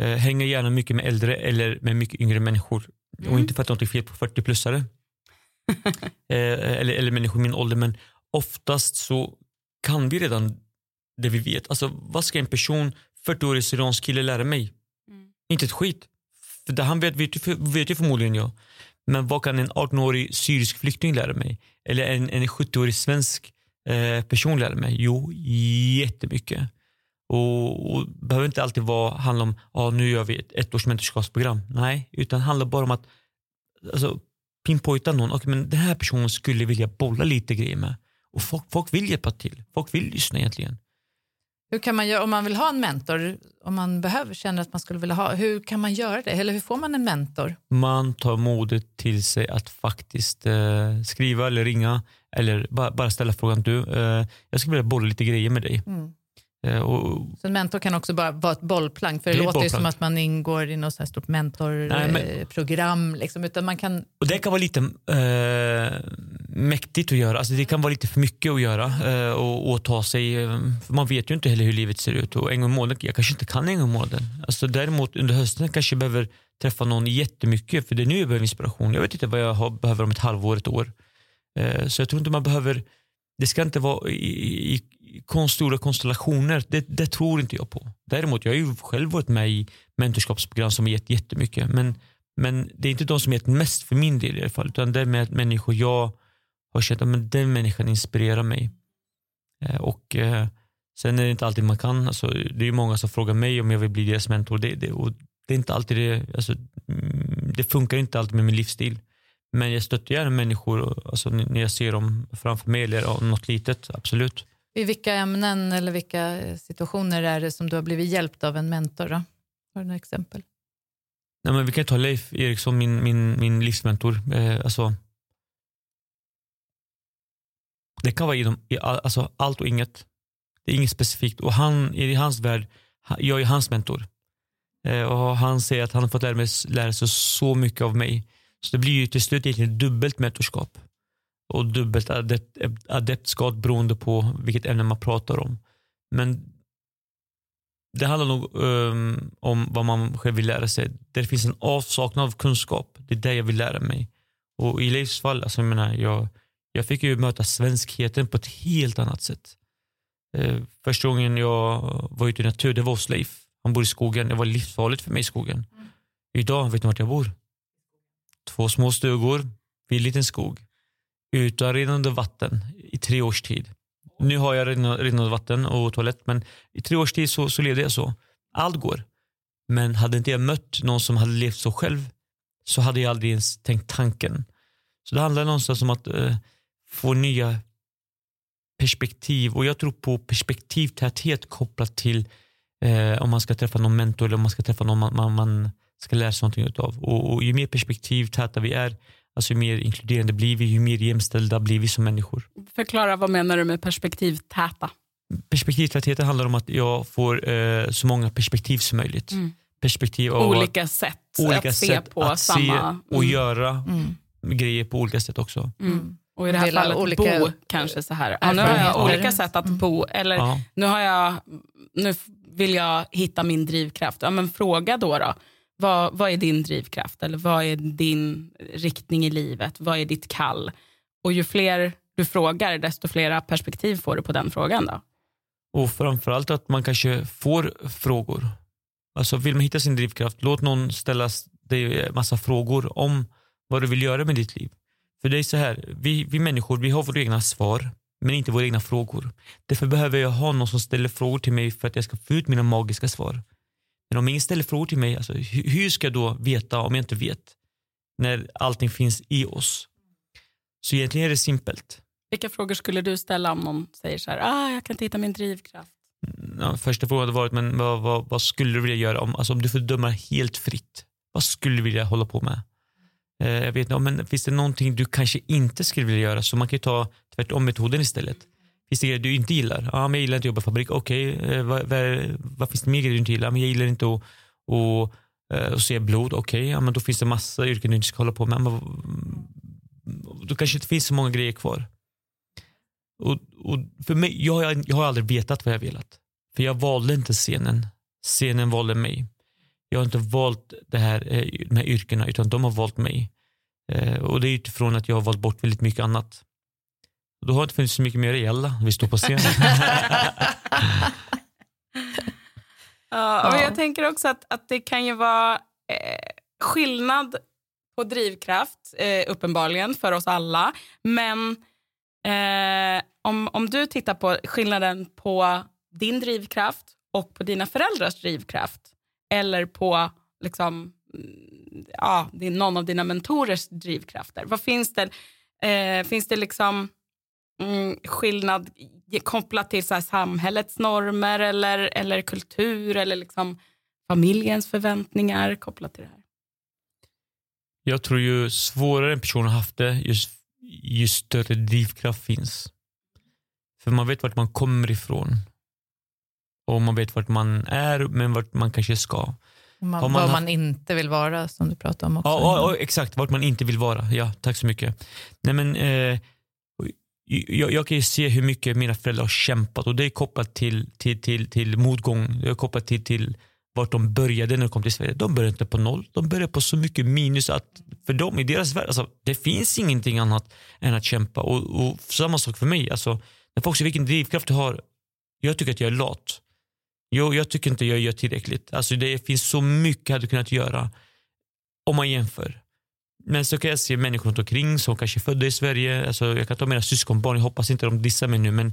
Eh, hänger gärna mycket med äldre eller med mycket yngre människor. Och inte för att något är fel på 40-plussare. (laughs) eh, eller, eller människor i min ålder men oftast så kan vi redan det vi vet. Alltså vad ska en person, 40-årig syriansk kille lära mig? Inte ett skit. För det han vet, vet, vet ju förmodligen jag. Men vad kan en 18-årig syrisk flykting lära mig? Eller en, en 70-årig svensk eh, person lära mig? Jo, jättemycket. Och, och behöver inte alltid vara, handla om ah, nu gör vi ett ettårs mentorskapsprogram. Nej, utan handlar bara om att alltså, pinpointa någon. Okay, men den här personen skulle vilja bolla lite grejer med. Och folk, folk vill hjälpa till. Folk vill lyssna egentligen. Hur kan man göra, om man vill ha en mentor, om man behöver, känner att man skulle vilja ha, hur kan man göra det? Eller hur får man en mentor? Man tar modet till sig att faktiskt eh, skriva eller ringa eller bara, bara ställa frågan du, eh, jag skulle vilja bolla lite grejer med dig. Mm. Eh, och, Så en mentor kan också bara vara ett bollplank, för det, Det låter ju som att man ingår i något stort men- mentorprogram, liksom, utan man kan och det kan vara lite eh, mäktigt att göra, alltså det kan vara lite för mycket att göra eh, och, och ta sig, eh, för man vet ju inte heller hur livet ser ut och en gång i månaden, jag kanske inte kan en gång i månaden. Alltså däremot under hösten kanske jag behöver träffa någon jättemycket för det är nu jag behöver inspiration. Jag vet inte vad jag har, behöver om ett halvår, ett år. Eh, så jag tror inte man behöver, det ska inte vara i, i, i stora konstellationer, det, det tror inte jag på. Däremot, jag har ju själv varit med i mentorskapsprogram som har gett jättemycket men, men det är inte de som gett mest för min del i alla fall utan det är med människor jag har känt att den människan inspirerar mig. Eh, och eh, Sen är det inte alltid man kan, alltså, det är ju många som frågar mig om jag vill bli deras mentor det, det, och det är inte alltid det, alltså, mm, det funkar inte alltid med min livsstil. Men jag stöttar gärna människor alltså, när jag ser dem framför mig eller något litet, absolut. I vilka ämnen eller vilka situationer är det som du har blivit hjälpt av en mentor? Då? Har du några exempel? Nej, men vi kan ta Leif Eriksson, min, min, min livsmentor. Eh, alltså, det kan vara inom, i all, alltså, allt och inget. Det är inget specifikt. Och han, i hans värld, jag är hans mentor. Eh, och han säger att han har fått lära, mig, lära sig så mycket av mig. Så det blir ju till slut egentligen dubbelt mentorskap. Och dubbelt adept, adeptskap beroende på vilket ämne man pratar om. Men det handlar nog ehm, om vad man själv vill lära sig. Där det finns en avsaknad av kunskap. Det är det jag vill lära mig. Och i Leifs fall, alltså jag, menar, jag, jag fick ju möta svenskheten på ett helt annat sätt. Eh, första gången jag var ute i natur, det var hos Leif. Han bor i skogen. Det var livsfarligt för mig i skogen. Idag, vet ni vart jag bor? Två små stugor vid en liten skog. Utan rinnande vatten i tre års tid. Nu har jag rinnande vatten och toalett men i tre års tid så, så levde jag så. Allt går. Men hade inte jag mött någon som hade levt så själv så hade jag aldrig ens tänkt tanken. Så det handlar någonstans om att eh, få nya perspektiv och jag tror på perspektivtäthet kopplat till eh, om man ska träffa någon mentor eller om man ska träffa någon man, man, man ska lära sig någonting utav. Och, och ju mer perspektivtäta vi är, alltså ju mer inkluderande blir vi, ju mer jämställda blir vi som människor. Förklara vad menar du med perspektivtäta? Perspektivtätheten handlar om att jag får eh, så många perspektiv som möjligt. Mm. Perspektiv av Olika sätt olika att se sätt på att samma... se och Mm. göra Mm. grejer på olika sätt också. Mm. Och i det här Dela fallet olika- bo kanske så här. Ja, nu har jag olika sätt att bo. Eller Ja. nu har jag... Nu vill jag hitta min drivkraft. Ja, men fråga då. då. Vad, vad är din drivkraft? Eller vad är din riktning i livet? Vad är ditt kall? Och ju fler du frågar, desto fler perspektiv får du på den frågan. Då. Och framförallt att man kanske får frågor. Alltså vill man hitta sin drivkraft, låt någon ställa dig massa frågor om vad du vill göra med ditt liv. För det är så här, vi, vi människor vi har våra egna svar men inte våra egna frågor. Därför behöver jag ha någon som ställer frågor till mig för att jag ska få ut mina magiska svar. Men om ingen ställer frågor till mig, alltså, hur ska jag då veta om jag inte vet? När allting finns i oss. Så egentligen är det simpelt. Vilka frågor skulle du ställa om någon säger så här, ah, jag kan inte hitta min drivkraft? Mm, ja, första frågan hade varit, men vad, vad, vad, skulle du vilja göra om, alltså, om du får döma helt fritt? Vad skulle du vilja hålla på med? Eh, jag vet inte, men finns det någonting du kanske inte skulle vilja göra? Så man kan ju ta tvärtom metoden istället. Finns det grejer du inte gillar? Ja, men jag gillar inte att jobba i fabrik. Okej, okay, vad, vad, vad, finns det mer grejer du inte gillar? Men jag gillar inte att, att, eh, att, se blod. Okej, okay, ja, men då finns det massa yrken du inte ska hålla på med. Men, mm, då kanske inte finns så många grejer kvar. Och, och för mig, jag, har, jag har aldrig vetat vad jag velat. För jag valde inte scenen. Scenen valde mig. Jag har inte valt det här, eh, de här yrkena utan de har valt mig. Och det är utifrån att jag har valt bort väldigt mycket annat. Då har det inte funnits så mycket mer reella vi står på scenen. (laughs) ja, och jag tänker också att, att det kan ju vara eh, skillnad på drivkraft, eh, uppenbarligen, för oss alla. Men eh, om, om du tittar på skillnaden på din drivkraft och på dina föräldrars drivkraft eller på liksom, mm, ja, någon av dina mentorers drivkrafter. Vad finns det? Eh, finns det liksom mm, skillnad kopplat till så samhällets normer eller, eller kultur eller liksom familjens förväntningar kopplat till det här? Jag tror ju svårare en person har haft det, just, ju större drivkraft finns. För man vet vart man kommer ifrån. Och man vet vart man är, men vart man kanske ska. Man, man vad man inte vill vara, som du pratade om också. Ja, ja, exakt. Vart man inte vill vara. Ja, tack så mycket. Nej, men, eh, jag, jag, kan ju se hur mycket mina föräldrar har kämpat och det är kopplat till, till, till, till motgång. Det är kopplat till, till vart de började när de kom till Sverige. De började inte på noll. De började på så mycket minus att för dem i deras värld, alltså, det finns ingenting annat än att kämpa. Och, och samma sak för mig. Alltså, när folk säger vilken drivkraft du har. Jag tycker att jag är lat. Jo, jag tycker inte jag gör tillräckligt. Alltså, det finns så mycket jag hade kunnat göra om man jämför. Men så kan jag se människor runt omkring som kanske är födda i Sverige. Alltså, jag kan ta mina syskonbarn, jag hoppas inte de dissar mig nu, men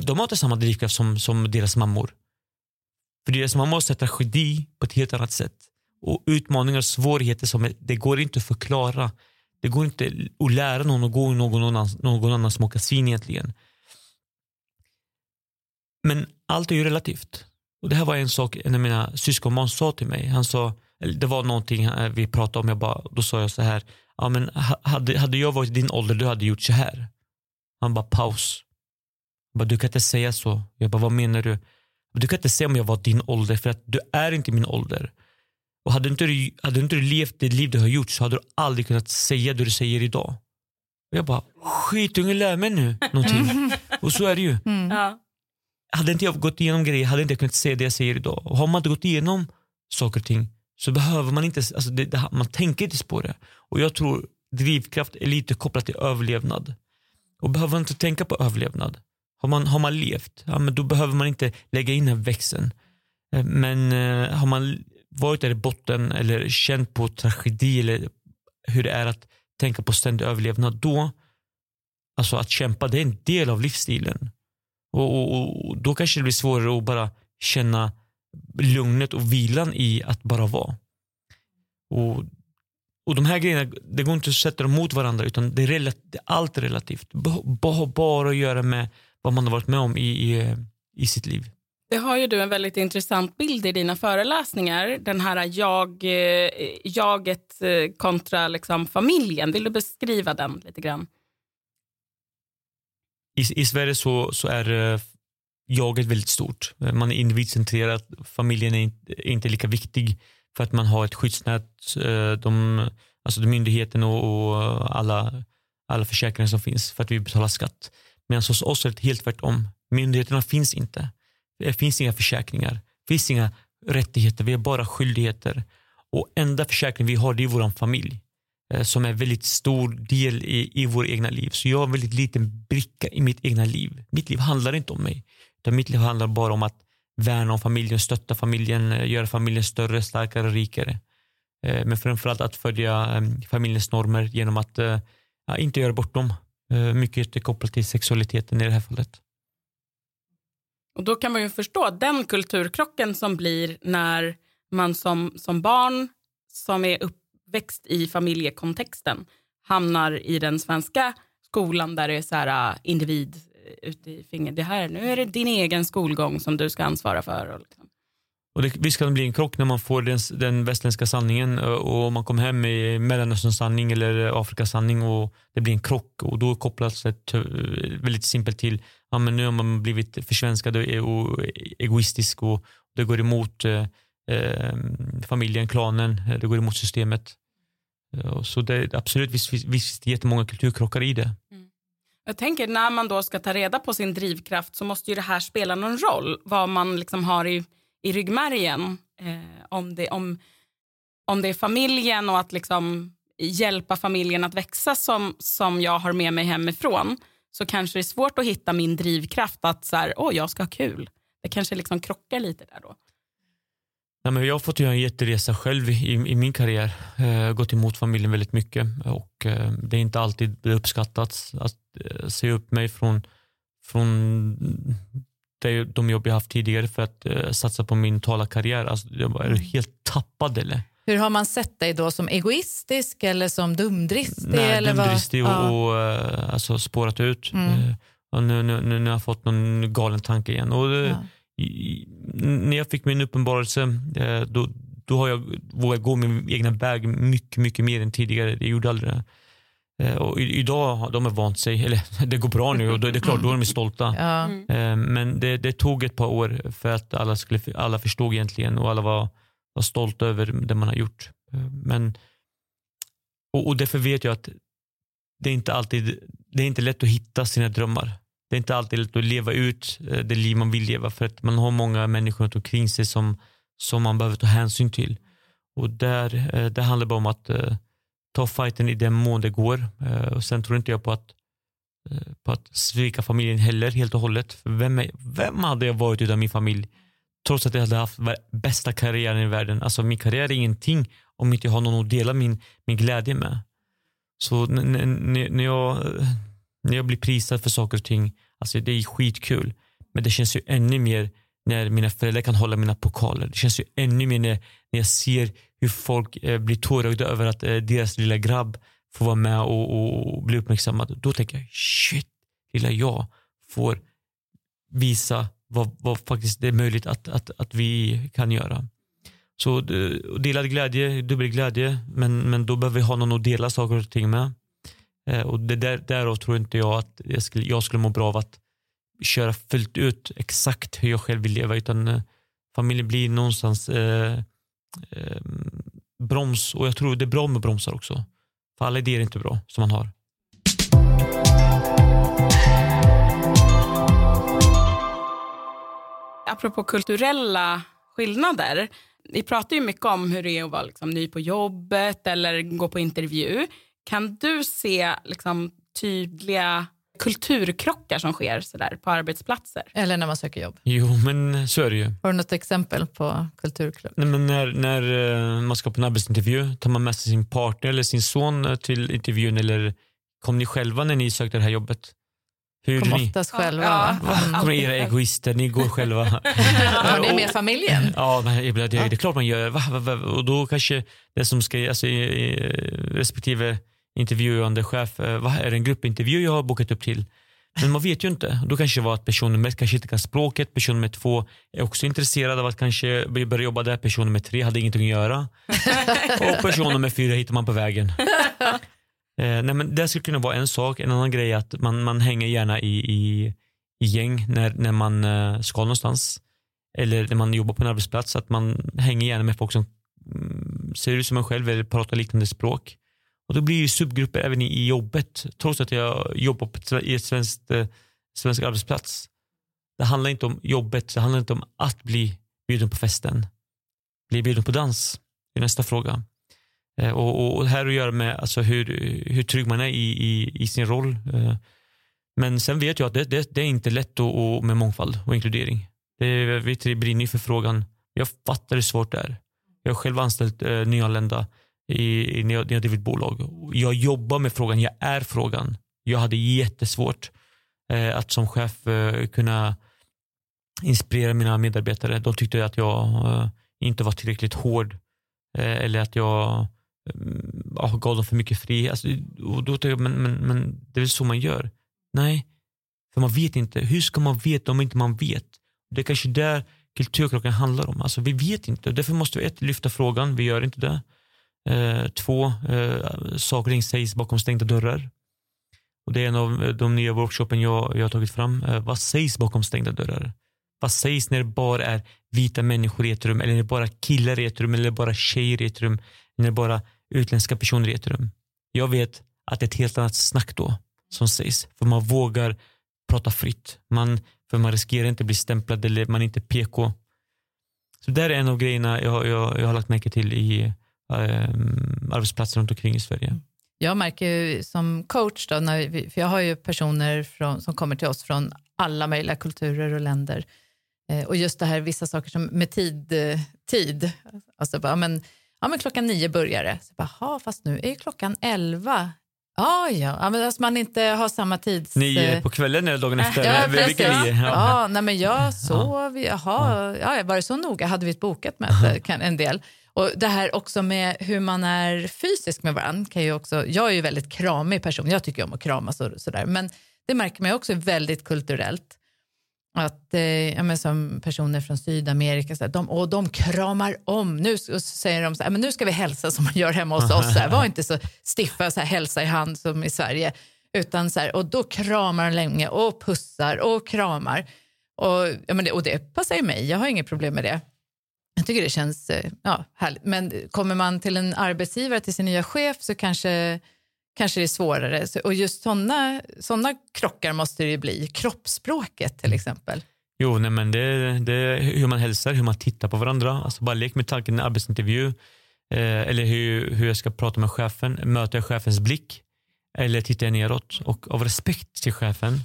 de har inte samma drivkraft som, som deras mammor. För deras mammor har sett tragedi på ett helt annat sätt. Och utmaningar och svårigheter som det går inte att förklara. Det går inte att lära någon att gå i någon, annans, någon annans mockasin egentligen. Men allt är ju relativt. Och Det här var en sak en av mina syskonbarn sa till mig. Han sa, det var någonting eh, vi pratade om, jag bara, då sa jag så här, ja, men hade, hade jag varit i din ålder, du hade gjort så här. Han bara paus. Jag bara, du kan inte säga så. Jag bara, vad menar du? Du kan inte säga om jag var din ålder för att du är inte min ålder. Och hade inte du, hade inte du levt det liv du har gjort så hade du aldrig kunnat säga det du säger idag. Och jag bara, skitunge lär mig nu någonting. (laughs) Och så är det ju. Mm. Ja hade inte jag gått igenom grejer hade inte jag kunnat säga det jag säger idag. Och har man inte gått igenom saker och ting så behöver man inte, alltså det, det, man tänker inte på det. Och jag tror drivkraft är lite kopplat till överlevnad. Och behöver inte tänka på överlevnad. Har man, har man levt, ja, men då behöver man inte lägga in den växeln. Eh, men eh, har man varit där i botten eller känt på tragedi eller hur det är att tänka på ständig överlevnad, då, alltså att kämpa, det är en del av livsstilen. Och, och, och, Då kanske det blir svårare att bara känna lugnet och vilan i att bara vara. Och, och De här grejerna, det går inte att sätta dem mot varandra utan det är, relativt, det är allt relativt. Bara, bara att göra med vad man har varit med om i, i, i sitt liv. Det har ju du en väldigt intressant bild i dina föreläsningar. Den här jag, eh, jaget eh, kontra liksom familjen. Vill du beskriva den lite grann? i, i Sverige så, så är eh, jaget väldigt stort. Man är individcentrerad, familjen är inte, lika viktig för att man har ett skyddsnät, eh, de, alltså de myndigheten och, och, alla, alla försäkringar som finns för att vi betalar skatt. Medan hos oss är det helt tvärtom. Myndigheterna finns inte. Det finns inga försäkringar. det finns inga rättigheter, vi har bara skyldigheter. Och enda försäkring vi har det är vår familj eh, som är en väldigt stor del i, i vår egna liv. Så jag har en väldigt liten bricka i mitt egna liv. Mitt liv handlar inte om mig. Utan mitt liv handlar bara om att värna om familjen, stötta familjen, eh, göra familjen större, starkare, rikare. Eh, men framförallt att följa ehm, familjens normer genom att eh, ja, inte göra bort dem. Mycket kopplat till sexualiteten i det här fallet. Och Då kan man ju förstå den kulturkrocken som blir när man som, som barn som är uppväxt i familjekontexten hamnar i den svenska skolan där det är så här, individ ute i fingret. Det här, nu är det din egen skolgång som du ska ansvara för. Och liksom. Och det, visst kan det bli en krock när man får den, den västländska sanningen och man kommer hem med Mellanösterns sanning eller Afrikas sanning och det blir en krock och då kopplas det väldigt simpelt till ja, men nu har man blivit försvenskad och egoistisk och det går emot eh, familjen, klanen, det går emot systemet. Så det är absolut visst, visst, visst jättemånga kulturkrockar i det. Mm. Jag tänker när man då ska ta reda på sin drivkraft så måste ju det här spela någon roll. Vad man liksom har i i ryggmärgen. Eh, om, det, om, om det är familjen och att liksom hjälpa familjen att växa som, som jag har med mig hemifrån så kanske det är svårt att hitta min drivkraft att så här, oh, jag ska ha kul. Det kanske liksom krockar lite där då. Nej, men jag har fått göra en jätteresa själv i, i min karriär. Eh, gått emot familjen väldigt mycket och eh, det är inte alltid uppskattats att eh, se upp mig från, från det de jobb jag haft tidigare för att uh, satsa på min talarkarriär. Alltså, jag var mm. helt tappad eller? Hur har man sett dig då? Som egoistisk eller som dumdristig? Nej, eller dumdristig vad? och, och uh, alltså spårat ut. Mm. Och nu, nu, nu, nu har jag fått någon galen tanke igen. Och, ja. När jag fick min uppenbarelse då, då har jag vågat gå min egna väg mycket, mycket mer än tidigare. Jag gjorde aldrig det. Eh, och idag har de vant sig, (laughs) eller det går bra nu och då är det klart, då är de stolta. Ja. Mm. Eh, men det, det, tog ett par år för att alla, skulle, alla förstod egentligen och alla var, var stolta över det man har gjort. Eh, men, och, och därför vet jag att det är inte alltid det är inte lätt att hitta sina drömmar. Det är inte alltid lätt att leva ut eh, det liv man vill leva för att man har många människor runt omkring sig som, som man behöver ta hänsyn till. Och där, eh, det handlar bara om att eh, ta fighten i den mån det går. Och sen tror inte jag på att, på att svika familjen heller helt och hållet. För vem, är, vem hade jag varit utan min familj? Trots att jag hade haft bästa karriären i världen. Alltså min karriär är ingenting om inte jag har någon att dela min, min glädje med. Så när jag, när jag blir prisad för saker och ting, alltså det är skitkul. Men det känns ju ännu mer när mina föräldrar kan hålla mina pokaler. Det känns ju ännu mer när, när jag ser hur folk eh, blir tårögda över att eh, deras lilla grabb får vara med och, och, och bli uppmärksammad. Då tänker jag, shit, lilla jag får visa vad, vad faktiskt det är möjligt att, att, att vi kan göra. Så eh, delad glädje, dubbel glädje, men, men då behöver vi ha någon att dela saker och ting med. Eh, och det där, därav tror inte jag att jag skulle, jag skulle må bra av att köra fullt ut exakt hur jag själv vill leva utan eh, familjen blir någonstans eh, eh, broms och jag tror det är bra med bromsar också. För alla idéer är inte bra som man har. Apropå kulturella skillnader. Vi pratar ju mycket om hur det är att vara liksom ny på jobbet eller gå på intervju. Kan du se liksom tydliga kulturkrockar som sker så där, på arbetsplatser. Eller när man söker jobb. Jo, men så är det ju. Har du något exempel på kulturkrock? Nej, men när, när eh, man ska på en arbetsintervju, tar man med sig sin partner eller sin son eh, till intervjun eller kom ni själva när ni sökte det här jobbet? Hur kom ni? oftast själva. Ja. Va? Kommer era egoister, ni går själva. (laughs) Har ni med familjen? Ja, det, det, det är klart man gör. Va, va, va, och då kanske det som ska, alltså, respektive intervjuande chef, eh, vad är det en gruppintervju jag har bokat upp till? Men man vet ju inte. Då kanske det var att person nummer ett kanske inte kan språket, person nummer två är också intresserad av att kanske börja jobba där, person nummer tre hade ingenting att göra. (laughs) och person nummer fyra hittar man på vägen. Eh, nej, men det skulle kunna vara en sak. En annan grej är att man, man hänger gärna i, i, i gäng när, när man eh, ska någonstans. Eller när man jobbar på en arbetsplats. Att man hänger gärna med folk som mm, ser ut som en själv eller pratar liknande språk. Och då blir det subgrupper även i jobbet, trots att jag jobbar på i ett svenskt, eh, svensk arbetsplats. Det handlar inte om jobbet, det handlar inte om att bli bjuden på festen? bli bjuden på dans? Det är nästa fråga. Eh, och, och, här att göra med alltså, hur, hur trygg man är i, i, i sin roll. Eh, men sen vet jag att det, det, det är inte lätt att, och, med mångfald och inkludering. Det, vi brinner för frågan. Jag fattar hur svårt det är. Jag har själv anställt eh, nyanlända i, i, när, jag, när jag drivit bolag. Jag jobbar med frågan, jag är frågan. Jag hade jättesvårt eh, att som chef eh, kunna inspirera mina medarbetare. De tyckte att jag eh, inte var tillräckligt hård eh, eller att jag eh, gav dem för mycket frihet. Alltså, och då tänkte jag, men, men, men det är väl så man gör? Nej, för man vet inte. Hur ska man veta om inte man vet? Det är kanske där kulturkrocken handlar om. Alltså, vi vet inte. Därför måste vi ett, lyfta frågan. Vi gör inte det. Eh, två, eh, saker och ting sägs bakom stängda dörrar. Och det är en av de nya workshopen jag, jag har tagit fram. Eh, vad sägs bakom stängda dörrar? Vad sägs när det bara är vita människor i ett rum eller när det bara killar i ett rum eller bara tjejer i ett rum när det bara utländska personer i ett rum? Jag vet att det är ett helt annat snack då som sägs. För man vågar prata fritt. Man, för man riskerar inte att bli stämplad eller man är inte PK. Så det är en av grejerna jag, jag, jag har lagt märke till i arbetsplatser runt omkring i Sverige. Jag märker som coach, då, när vi, för jag har ju personer från, som kommer till oss från alla möjliga kulturer och länder. Eh, och just det här, vissa saker som med tid, eh, tid. Alltså bara, men, ja, men klockan nio börjar det. Så bara, fast nu är klockan elva. Ah, ja, ja. men alltså man inte har samma tids... Nio på kvällen eller dagen (laughs) efter? Ja, nio? Ja. ja, nej, men jag sov, jaha, ja. var det så noga? Hade vi ett bokat möte? En del. Och det här också med hur man är fysisk med varandra. Kan ju också, jag är ju väldigt kramig person, jag tycker om att kramas och sådär. Men det märker man också väldigt kulturellt. Att eh, ja, men som personer från Sydamerika, så här, de, och de kramar om. Nu så säger de så här, men nu ska vi hälsa som man gör hemma hos oss. Så här, var inte så stiffa, så här, hälsa i hand som i Sverige. Utan så här, och då kramar de länge och pussar och kramar. Och, ja, men det, och det passar ju mig, jag har inget problem med det. Jag tycker det känns eh, ja, härligt. Men kommer man till en arbetsgivare, till sin nya chef, så kanske, kanske det är svårare. Och just sådana såna krockar måste det ju bli. Kroppsspråket till exempel. Jo, nej, men det, det hur man hälsar, hur man tittar på varandra. Alltså bara lek med tanken i en arbetsintervju. Eh, eller hur, hur jag ska prata med chefen. Möter jag chefens blick? Eller tittar jag neråt? Och av respekt till chefen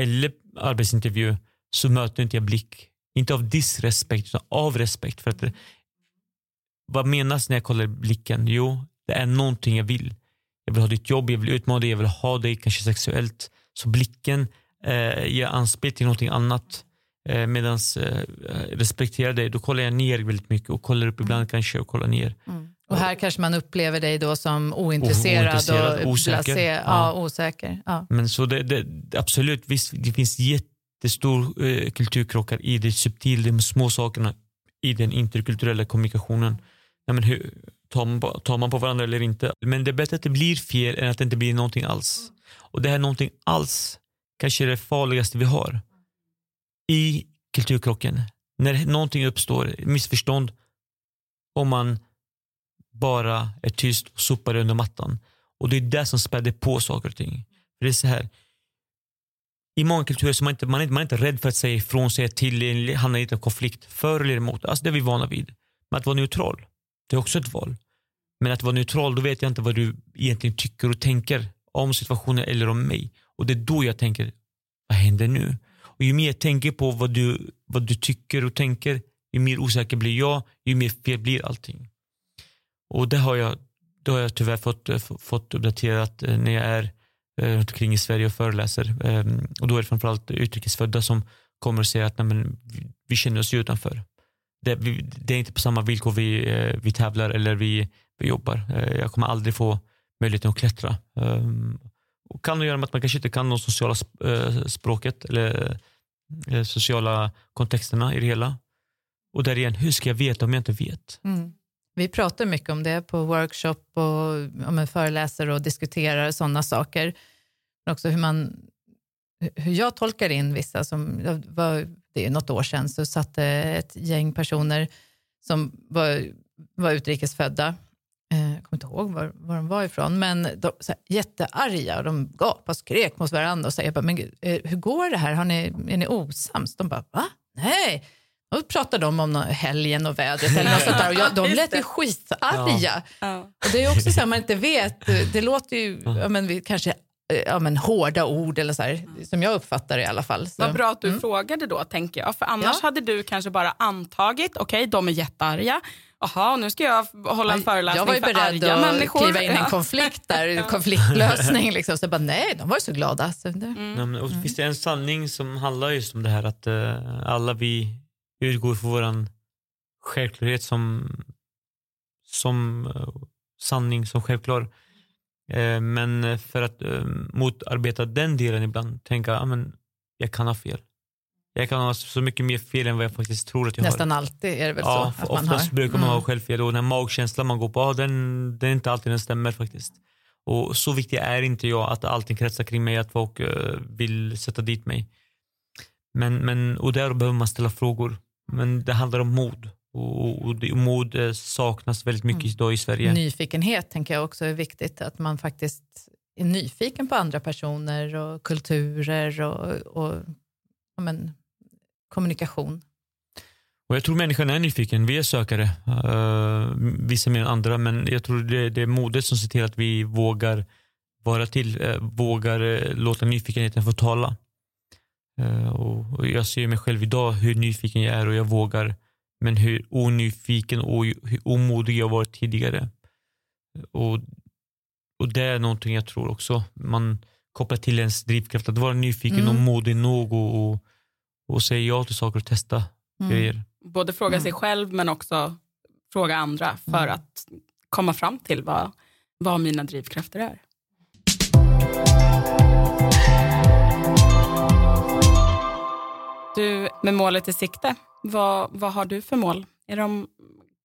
eller arbetsintervju så möter inte jag blick inte av disrespekt utan av respekt. För att vad menas när jag kollar blicken? Jo, det är någonting jag vill. Jag vill ha ditt jobb, jag vill utmana dig, jag vill ha dig kanske sexuellt. Så blicken eh, ger anspel till någonting annat. Eh, Medan eh, respekterar dig, då kollar jag ner väldigt mycket och kollar upp ibland kanske och kollar ner. Mm. Och här kanske man upplever dig då som ointresserad, ointresserad och osäker. Blasé, ja. ja. osäker. Ja. Men så det, det, absolut, visst, det finns jätte det står eh, kulturkrockar i det subtila, de små sakerna i den interkulturella kommunikationen. Ja, men hur, tar, man på, tar man på varandra eller inte? Men det är bättre att det blir fel än att det inte blir någonting alls. Och det här någonting alls kanske är det farligaste vi har i kulturkrocken. När någonting uppstår, missförstånd, om man bara är tyst och sopar under mattan. Och det är det som späder på saker och ting. För det är så här, i många kulturer så man inte, man, är, man är inte rädd för att säga ifrån, säga till, hamna i en konflikt. För eller emot. Alltså det är vi vana vid. Men att vara neutral, det är också ett val. Men att vara neutral, då vet jag inte vad du egentligen tycker och tänker om situationen eller om mig. Och det är då jag tänker, vad händer nu? Och ju mer jag tänker på vad du, vad du tycker och tänker, ju mer osäker blir jag, ju mer fel blir allting. Och det har jag, det har jag tyvärr fått, fått uppdaterat eh, när jag är Eh, runt omkring i Sverige och föreläser. Ehm, och då är det framförallt utrikesfödda som kommer och säger att nej, men, vi känner oss utanför. Det, vi, det är inte på samma villkor vi, eh, vi tävlar eller vi, vi jobbar. Eh, jag kommer aldrig få möjligheten att klättra. Ehm, och kan det göra med att man kanske inte kan de sociala språket eller sociala kontexterna i det hela. Och där igen, hur ska jag veta om jag inte vet? Mm. Vi pratar mycket om det på workshop och ja, föreläser och diskuterar sådana saker. Men också hur, man, hur jag tolkar in vissa. Som, var, det är något år sedan så satt ett gäng personer som var, var utrikesfödda. Eh, jag kommer inte ihåg var, var de var ifrån, men de, så här, jättearga och de gapade och skrek mot varandra och sa, men gud, eh, hur går det här? Har ni, är ni osams? De bara, va? Nej, och då pratade de om helgen och vädret eller något sånt där. Och jag, de lät det. ju skitarga. Ja. Och det är också så här, man inte vet, det låter ju ja, men, vi- kanske eh, ja, men, hårda ord eller så här, som jag uppfattar det i alla fall. Så. Vad bra att du frågade då, tänker jag. För annars Ja. hade du kanske bara antagit, okej, de är jättearga. Jaha, nu ska jag hålla en föreläsning jag var ju för beredd arga att människor. kliva in i en konflikt där, (laughs) konfliktlösning. Liksom. Så jag bara, nej, de var ju så glada. Så det, Mm. Men, och Finns det en sanning som handlar just om det här att eh, alla vi utgår från våran självklarhet som, som eh, sanning, som självklar. Eh, men för att eh, motarbeta den delen ibland, tänka men jag kan ha fel. Jag kan ha så mycket mer fel än vad jag faktiskt tror att jag nästan har. alltid är det väl Ja, så. Att man oftast har. brukar man ha Mm. självfel och den här magkänslan man går på, ah, den, den är inte alltid den stämmer faktiskt. Och så viktig är inte jag att allting kretsar kring mig, att folk vill sätta dit mig. Men, men, och där behöver man ställa frågor. Men det handlar om mod. Och, och, och mod eh, saknas väldigt mycket Mm. idag i Sverige. Nyfikenhet tänker jag också är viktigt. Att man faktiskt är nyfiken på andra personer och kulturer och, och ja, men, kommunikation. Och jag tror människan är nyfiken, vi är sökare. Uh, vissa mer än andra, men jag tror det, det är modet som ser till att vi vågar vara till, eh, vågar eh, låta nyfikenheten få tala. Eh, och, och jag ser mig själv idag hur nyfiken jag är och jag vågar, men hur onyfiken och hur omodig jag varit tidigare. Och, och det är någonting jag tror också man kopplar till ens drivkraft, att vara nyfiken Mm. och modig nog och, och, och säga ja till saker och testa Mm. grejer. Både fråga Mm. sig själv men också fråga andra för Mm. att komma fram till vad, vad mina drivkrafter är. Du, med målet i sikte, vad, vad har du för mål? Är de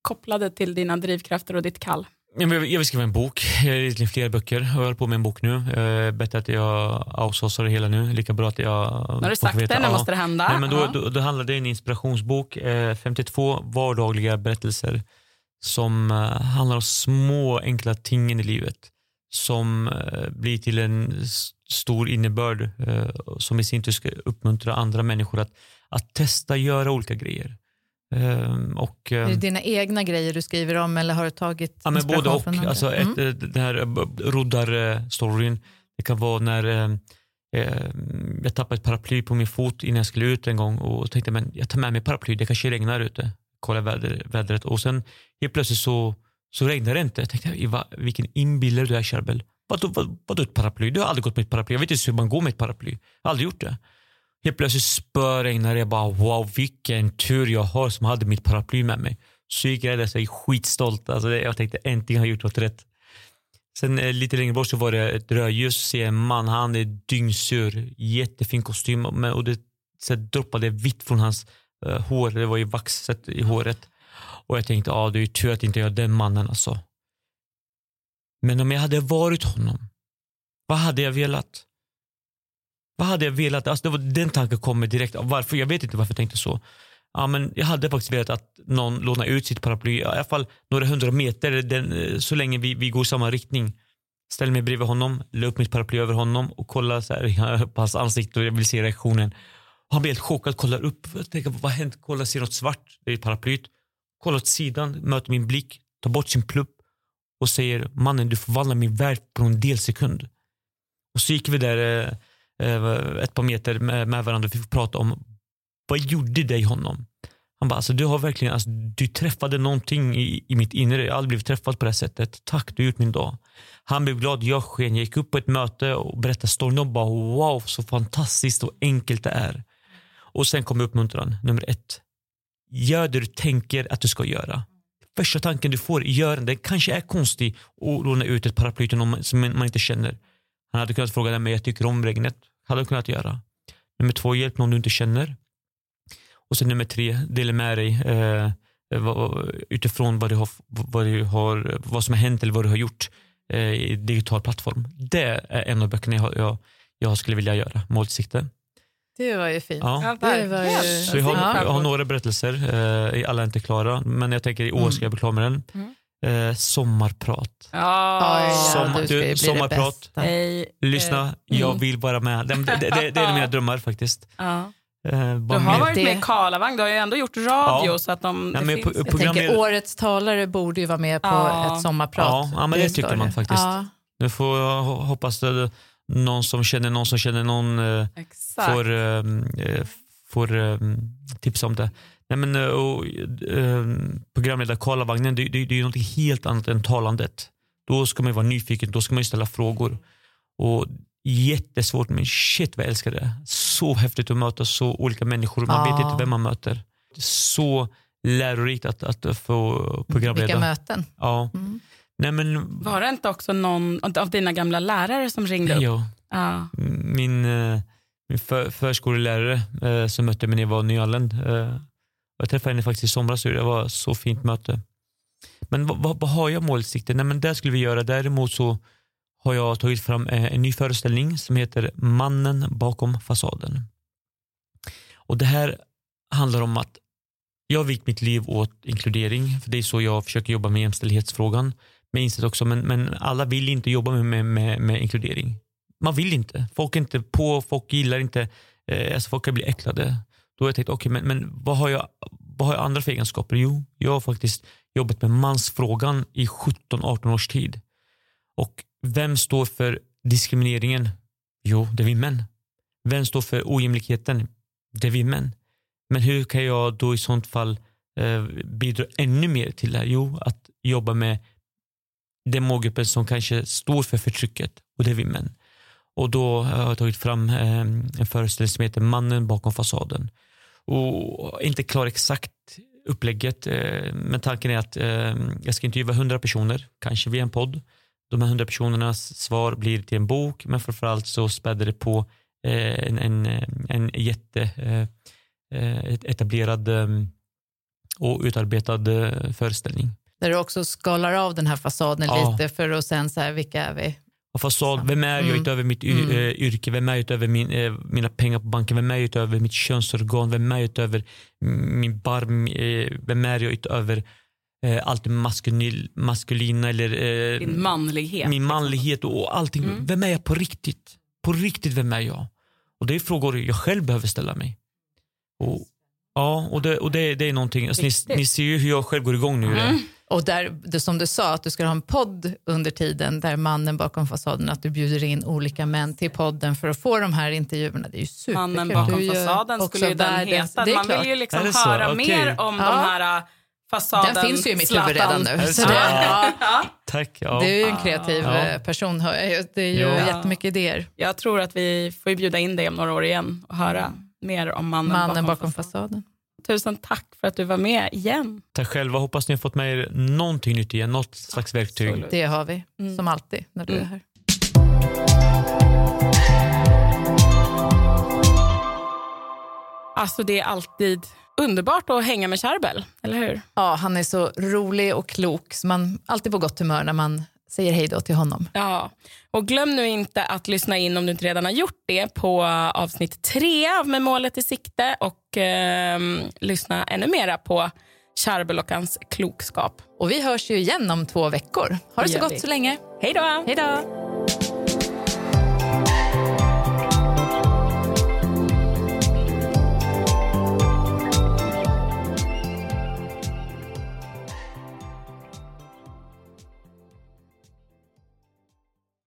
kopplade till dina drivkrafter och ditt kall? Ja, Jag vill skriva en bok. Jag har flera böcker. Jag håller på med en bok nu. Eh, Bättre att jag outsourcar det hela nu. Lika bra att jag... Nu har du sagt det, nu måste det hända. Nej, men då, Ja. då, då handlar det om en inspirationsbok. Eh, 52 vardagliga berättelser som eh, handlar om små enkla tingen i livet som eh, blir till en stor innebörd eh, som i sin tur ska uppmuntra andra människor att, att testa göra olika grejer. Eh, och, Är eh, det dina egna grejer du skriver om eller har du tagit Ja, men både och. från andra? Alltså Mm. ett, eh, Den här roddar-storyn. Det kan vara när eh, eh, jag tappade ett paraply på min fot innan jag skulle ut en gång och tänkte men jag tar med mig paraply, det kanske regnar ute. Kolla väder, vädret och sen helt plötsligt så, så regnar det inte. Jag tänkte "Iva, vilken inbillare du är Charbel. Vadå, vad, vadå ett paraply? Du har aldrig gått med ett paraply. Jag vet inte hur man går med ett paraply. Jag har aldrig gjort det. Helt plötsligt spöregnade det. Jag bara wow vilken tur jag har som hade mitt paraply med mig. Så gick jag där så jag är skitstolt. Alltså, jag tänkte äntligen har jag gjort något rätt. Sen eh, lite längre bort så var det ett rödljus. Ser en man, han är dyngsur. Jättefin kostym och det så droppade vitt från hans uh, hår. Det var ju vaxet i håret. Och jag tänkte, ja det är ju tur att inte jag är den mannen alltså. Men om jag hade varit honom, vad hade jag velat? Vad hade jag velat? Alltså det var, den tanken kommer direkt. Varför? Jag vet inte varför jag tänkte så. Ja, men jag hade faktiskt velat att någon lånar ut sitt paraply, i alla fall några hundra meter, den, eh, så länge vi, vi går i samma riktning. Ställ mig bredvid honom, la upp mitt paraply över honom och kolla så här, (laughs) på hans ansikte och jag vill se reaktionen. Han blir helt chockad, kollar upp, jag tänker vad har hänt? Kollar, ser något svart, i paraplyet. Kollar åt sidan, möter min blick, tar bort sin plupp och säger mannen du förvandlar min värld på en delsekund. Och så gick vi där eh, eh ett par meter med, med varandra och vi fick prata om vad gjorde dig honom? Han bara, alltså, du har verkligen, alltså, du träffade någonting i, i mitt inre. Jag har aldrig blivit träffad på det här sättet. Tack, du har gjort min dag. Han blev glad, jag sken. Jag gick upp på ett möte och berättade storyn och bara wow, så fantastiskt och enkelt det är. Och sen kom uppmuntran, nummer ett. Gör det du tänker att du ska göra. Första tanken du får, gör den. Den kanske är konstig och låna ut ett paraply till någon som man inte känner. Han hade kunnat fråga mig, jag tycker om regnet. Hade han kunnat göra. Nummer två, hjälp någon du inte känner. Och sen nummer tre, dela med dig eh, utifrån vad du, har, vad, du har, vad som har hänt eller vad du har gjort eh, i digital plattform. Det är en av böckerna jag, jag, jag skulle vilja göra, målsikte. Det var ju fint. Ja. Det var ju... Så jag har, Ja. jag har några berättelser, eh, alla är inte klara, men jag tänker i år ska jag bli klar med den. Mm. Eh, sommarprat. Ja, Oj, Som- du det sommarprat. Lyssna, Eh, jag mm. vill vara med. Det, det, det, det är mina drömmar faktiskt. Ja. Eh, Du har mer- varit Det- med i Karlavagn, du har ju ändå gjort radio Ja. så att de, det men finns Jag tänker årets talare borde ju vara med på Ja. ett sommarprat. Ja, ja, men det tycker man faktiskt. Ja. Nu får jag ho- hoppas att någon som känner någon som känner någon eh, får, eh, eh, får eh, tips om det. Nej, men, eh, och, eh, programledare Karlavagnen, det, det, det är ju något helt annat än talandet. Då ska man ju vara nyfiken, då ska man ju ställa frågor. Och Jättesvårt men shit vad jag älskar det. Så häftigt att möta så olika människor. Man Ja. vet inte vem man möter. Så lärorikt att, att få programleda. Vilka möten. Ja. Mm. Nej, men, Var det inte också någon av dina gamla lärare som ringde upp? ja. Ja. min, eh, min för, förskolelärare eh, som mötte mig när jag var nyanländ. Eh, jag träffade henne faktiskt i somras och det var ett så fint möte. Men vad, vad, vad har jag målsikte? Nej, men det skulle vi göra. Däremot så har jag tagit fram eh, en ny föreställning som heter Mannen bakom fasaden. Och Det här handlar om att jag har vikt mitt liv åt inkludering, för det är så jag försöker jobba med jämställdhetsfrågan med jag också, men, men alla vill inte jobba med, med, med, med inkludering. Man vill inte. Folk är inte på, folk gillar inte, eh, alltså folk kan bli äcklade. Då har jag tänkt, okej men, men vad, har jag, vad har jag andra för egenskaper? Jo, jag har faktiskt jobbat med mansfrågan i 17-18 års tid. Och vem står för diskrimineringen? Jo, det är vi män. Vem står för ojämlikheten? Det är vi män. Men hur kan jag då i sånt fall eh, bidra ännu mer till det här? Jo, att jobba med den målgruppen som kanske står för förtrycket och det är vi män. Och då har jag tagit fram eh, en föreställning som heter Mannen bakom fasaden. Och inte klar exakt upplägget, eh, men tanken är att eh, jag ska intervjua 100 personer, kanske via en podd. De här 100 personernas svar blir till en bok, men framförallt så späder det på en, en, en jätte etablerad och utarbetad föreställning. Där du också skalar av den här fasaden Ja. lite för att sen så här, vilka är vi? Och fasad, vem är jag Mm. utöver mitt Mm. eh, yrke? Vem är jag utöver min, eh, mina pengar på banken? Vem är jag utöver mitt könsorgan? Vem är jag utöver min barm? Eh, vem är jag utöver allt det maskulin, maskulina eller eh, Din manlighet. min manlighet och allting. Mm. Vem är jag på riktigt? På riktigt, vem är jag? Och det är frågor jag själv behöver ställa mig. Och, ja, och, det, och det, det är någonting, alltså, ni, ni ser ju hur jag själv går igång nu. Mm. Och där, det, som du sa, att du ska ha en podd under tiden där mannen bakom fasaden, att du bjuder in olika män till podden för att få de här intervjuerna. Det är ju superkul. Mannen bakom Du fasaden skulle ju den heta. det är Man klart. vill ju liksom höra Okej. mer om Ja. de här äh, fasaden. Den finns ju i mitt Zlatan. huvud redan nu. Så så? det, Ja. ja, Tack. Ja. det är ju en kreativ Ja. eh, person, hör jag ju. Det är ju Ja. jättemycket idéer. Jag tror att vi får ju bjuda in dig om några år igen och höra mer om mannen, Mannen bakom fasaden. fasaden. Tusen tack för att du var med igen. Tack själva. Hoppas ni har fått med er någonting nytt igen, något slags verktyg. Absolut. Det har vi, Mm. som alltid när du Mm. är här. Alltså det är alltid underbart att hänga med Charbel, eller hur? Ja, han är så rolig och klok, så man alltid på gott humör när man säger hej då till honom. Ja, och glöm nu inte att lyssna in om du inte redan har gjort det på avsnitt tre av Med målet i sikte och ehm, lyssna ännu mera på Charbel och hans klokskap. Och vi hörs ju igen om två veckor. Ha det så gott så länge. Hej då! Hej då!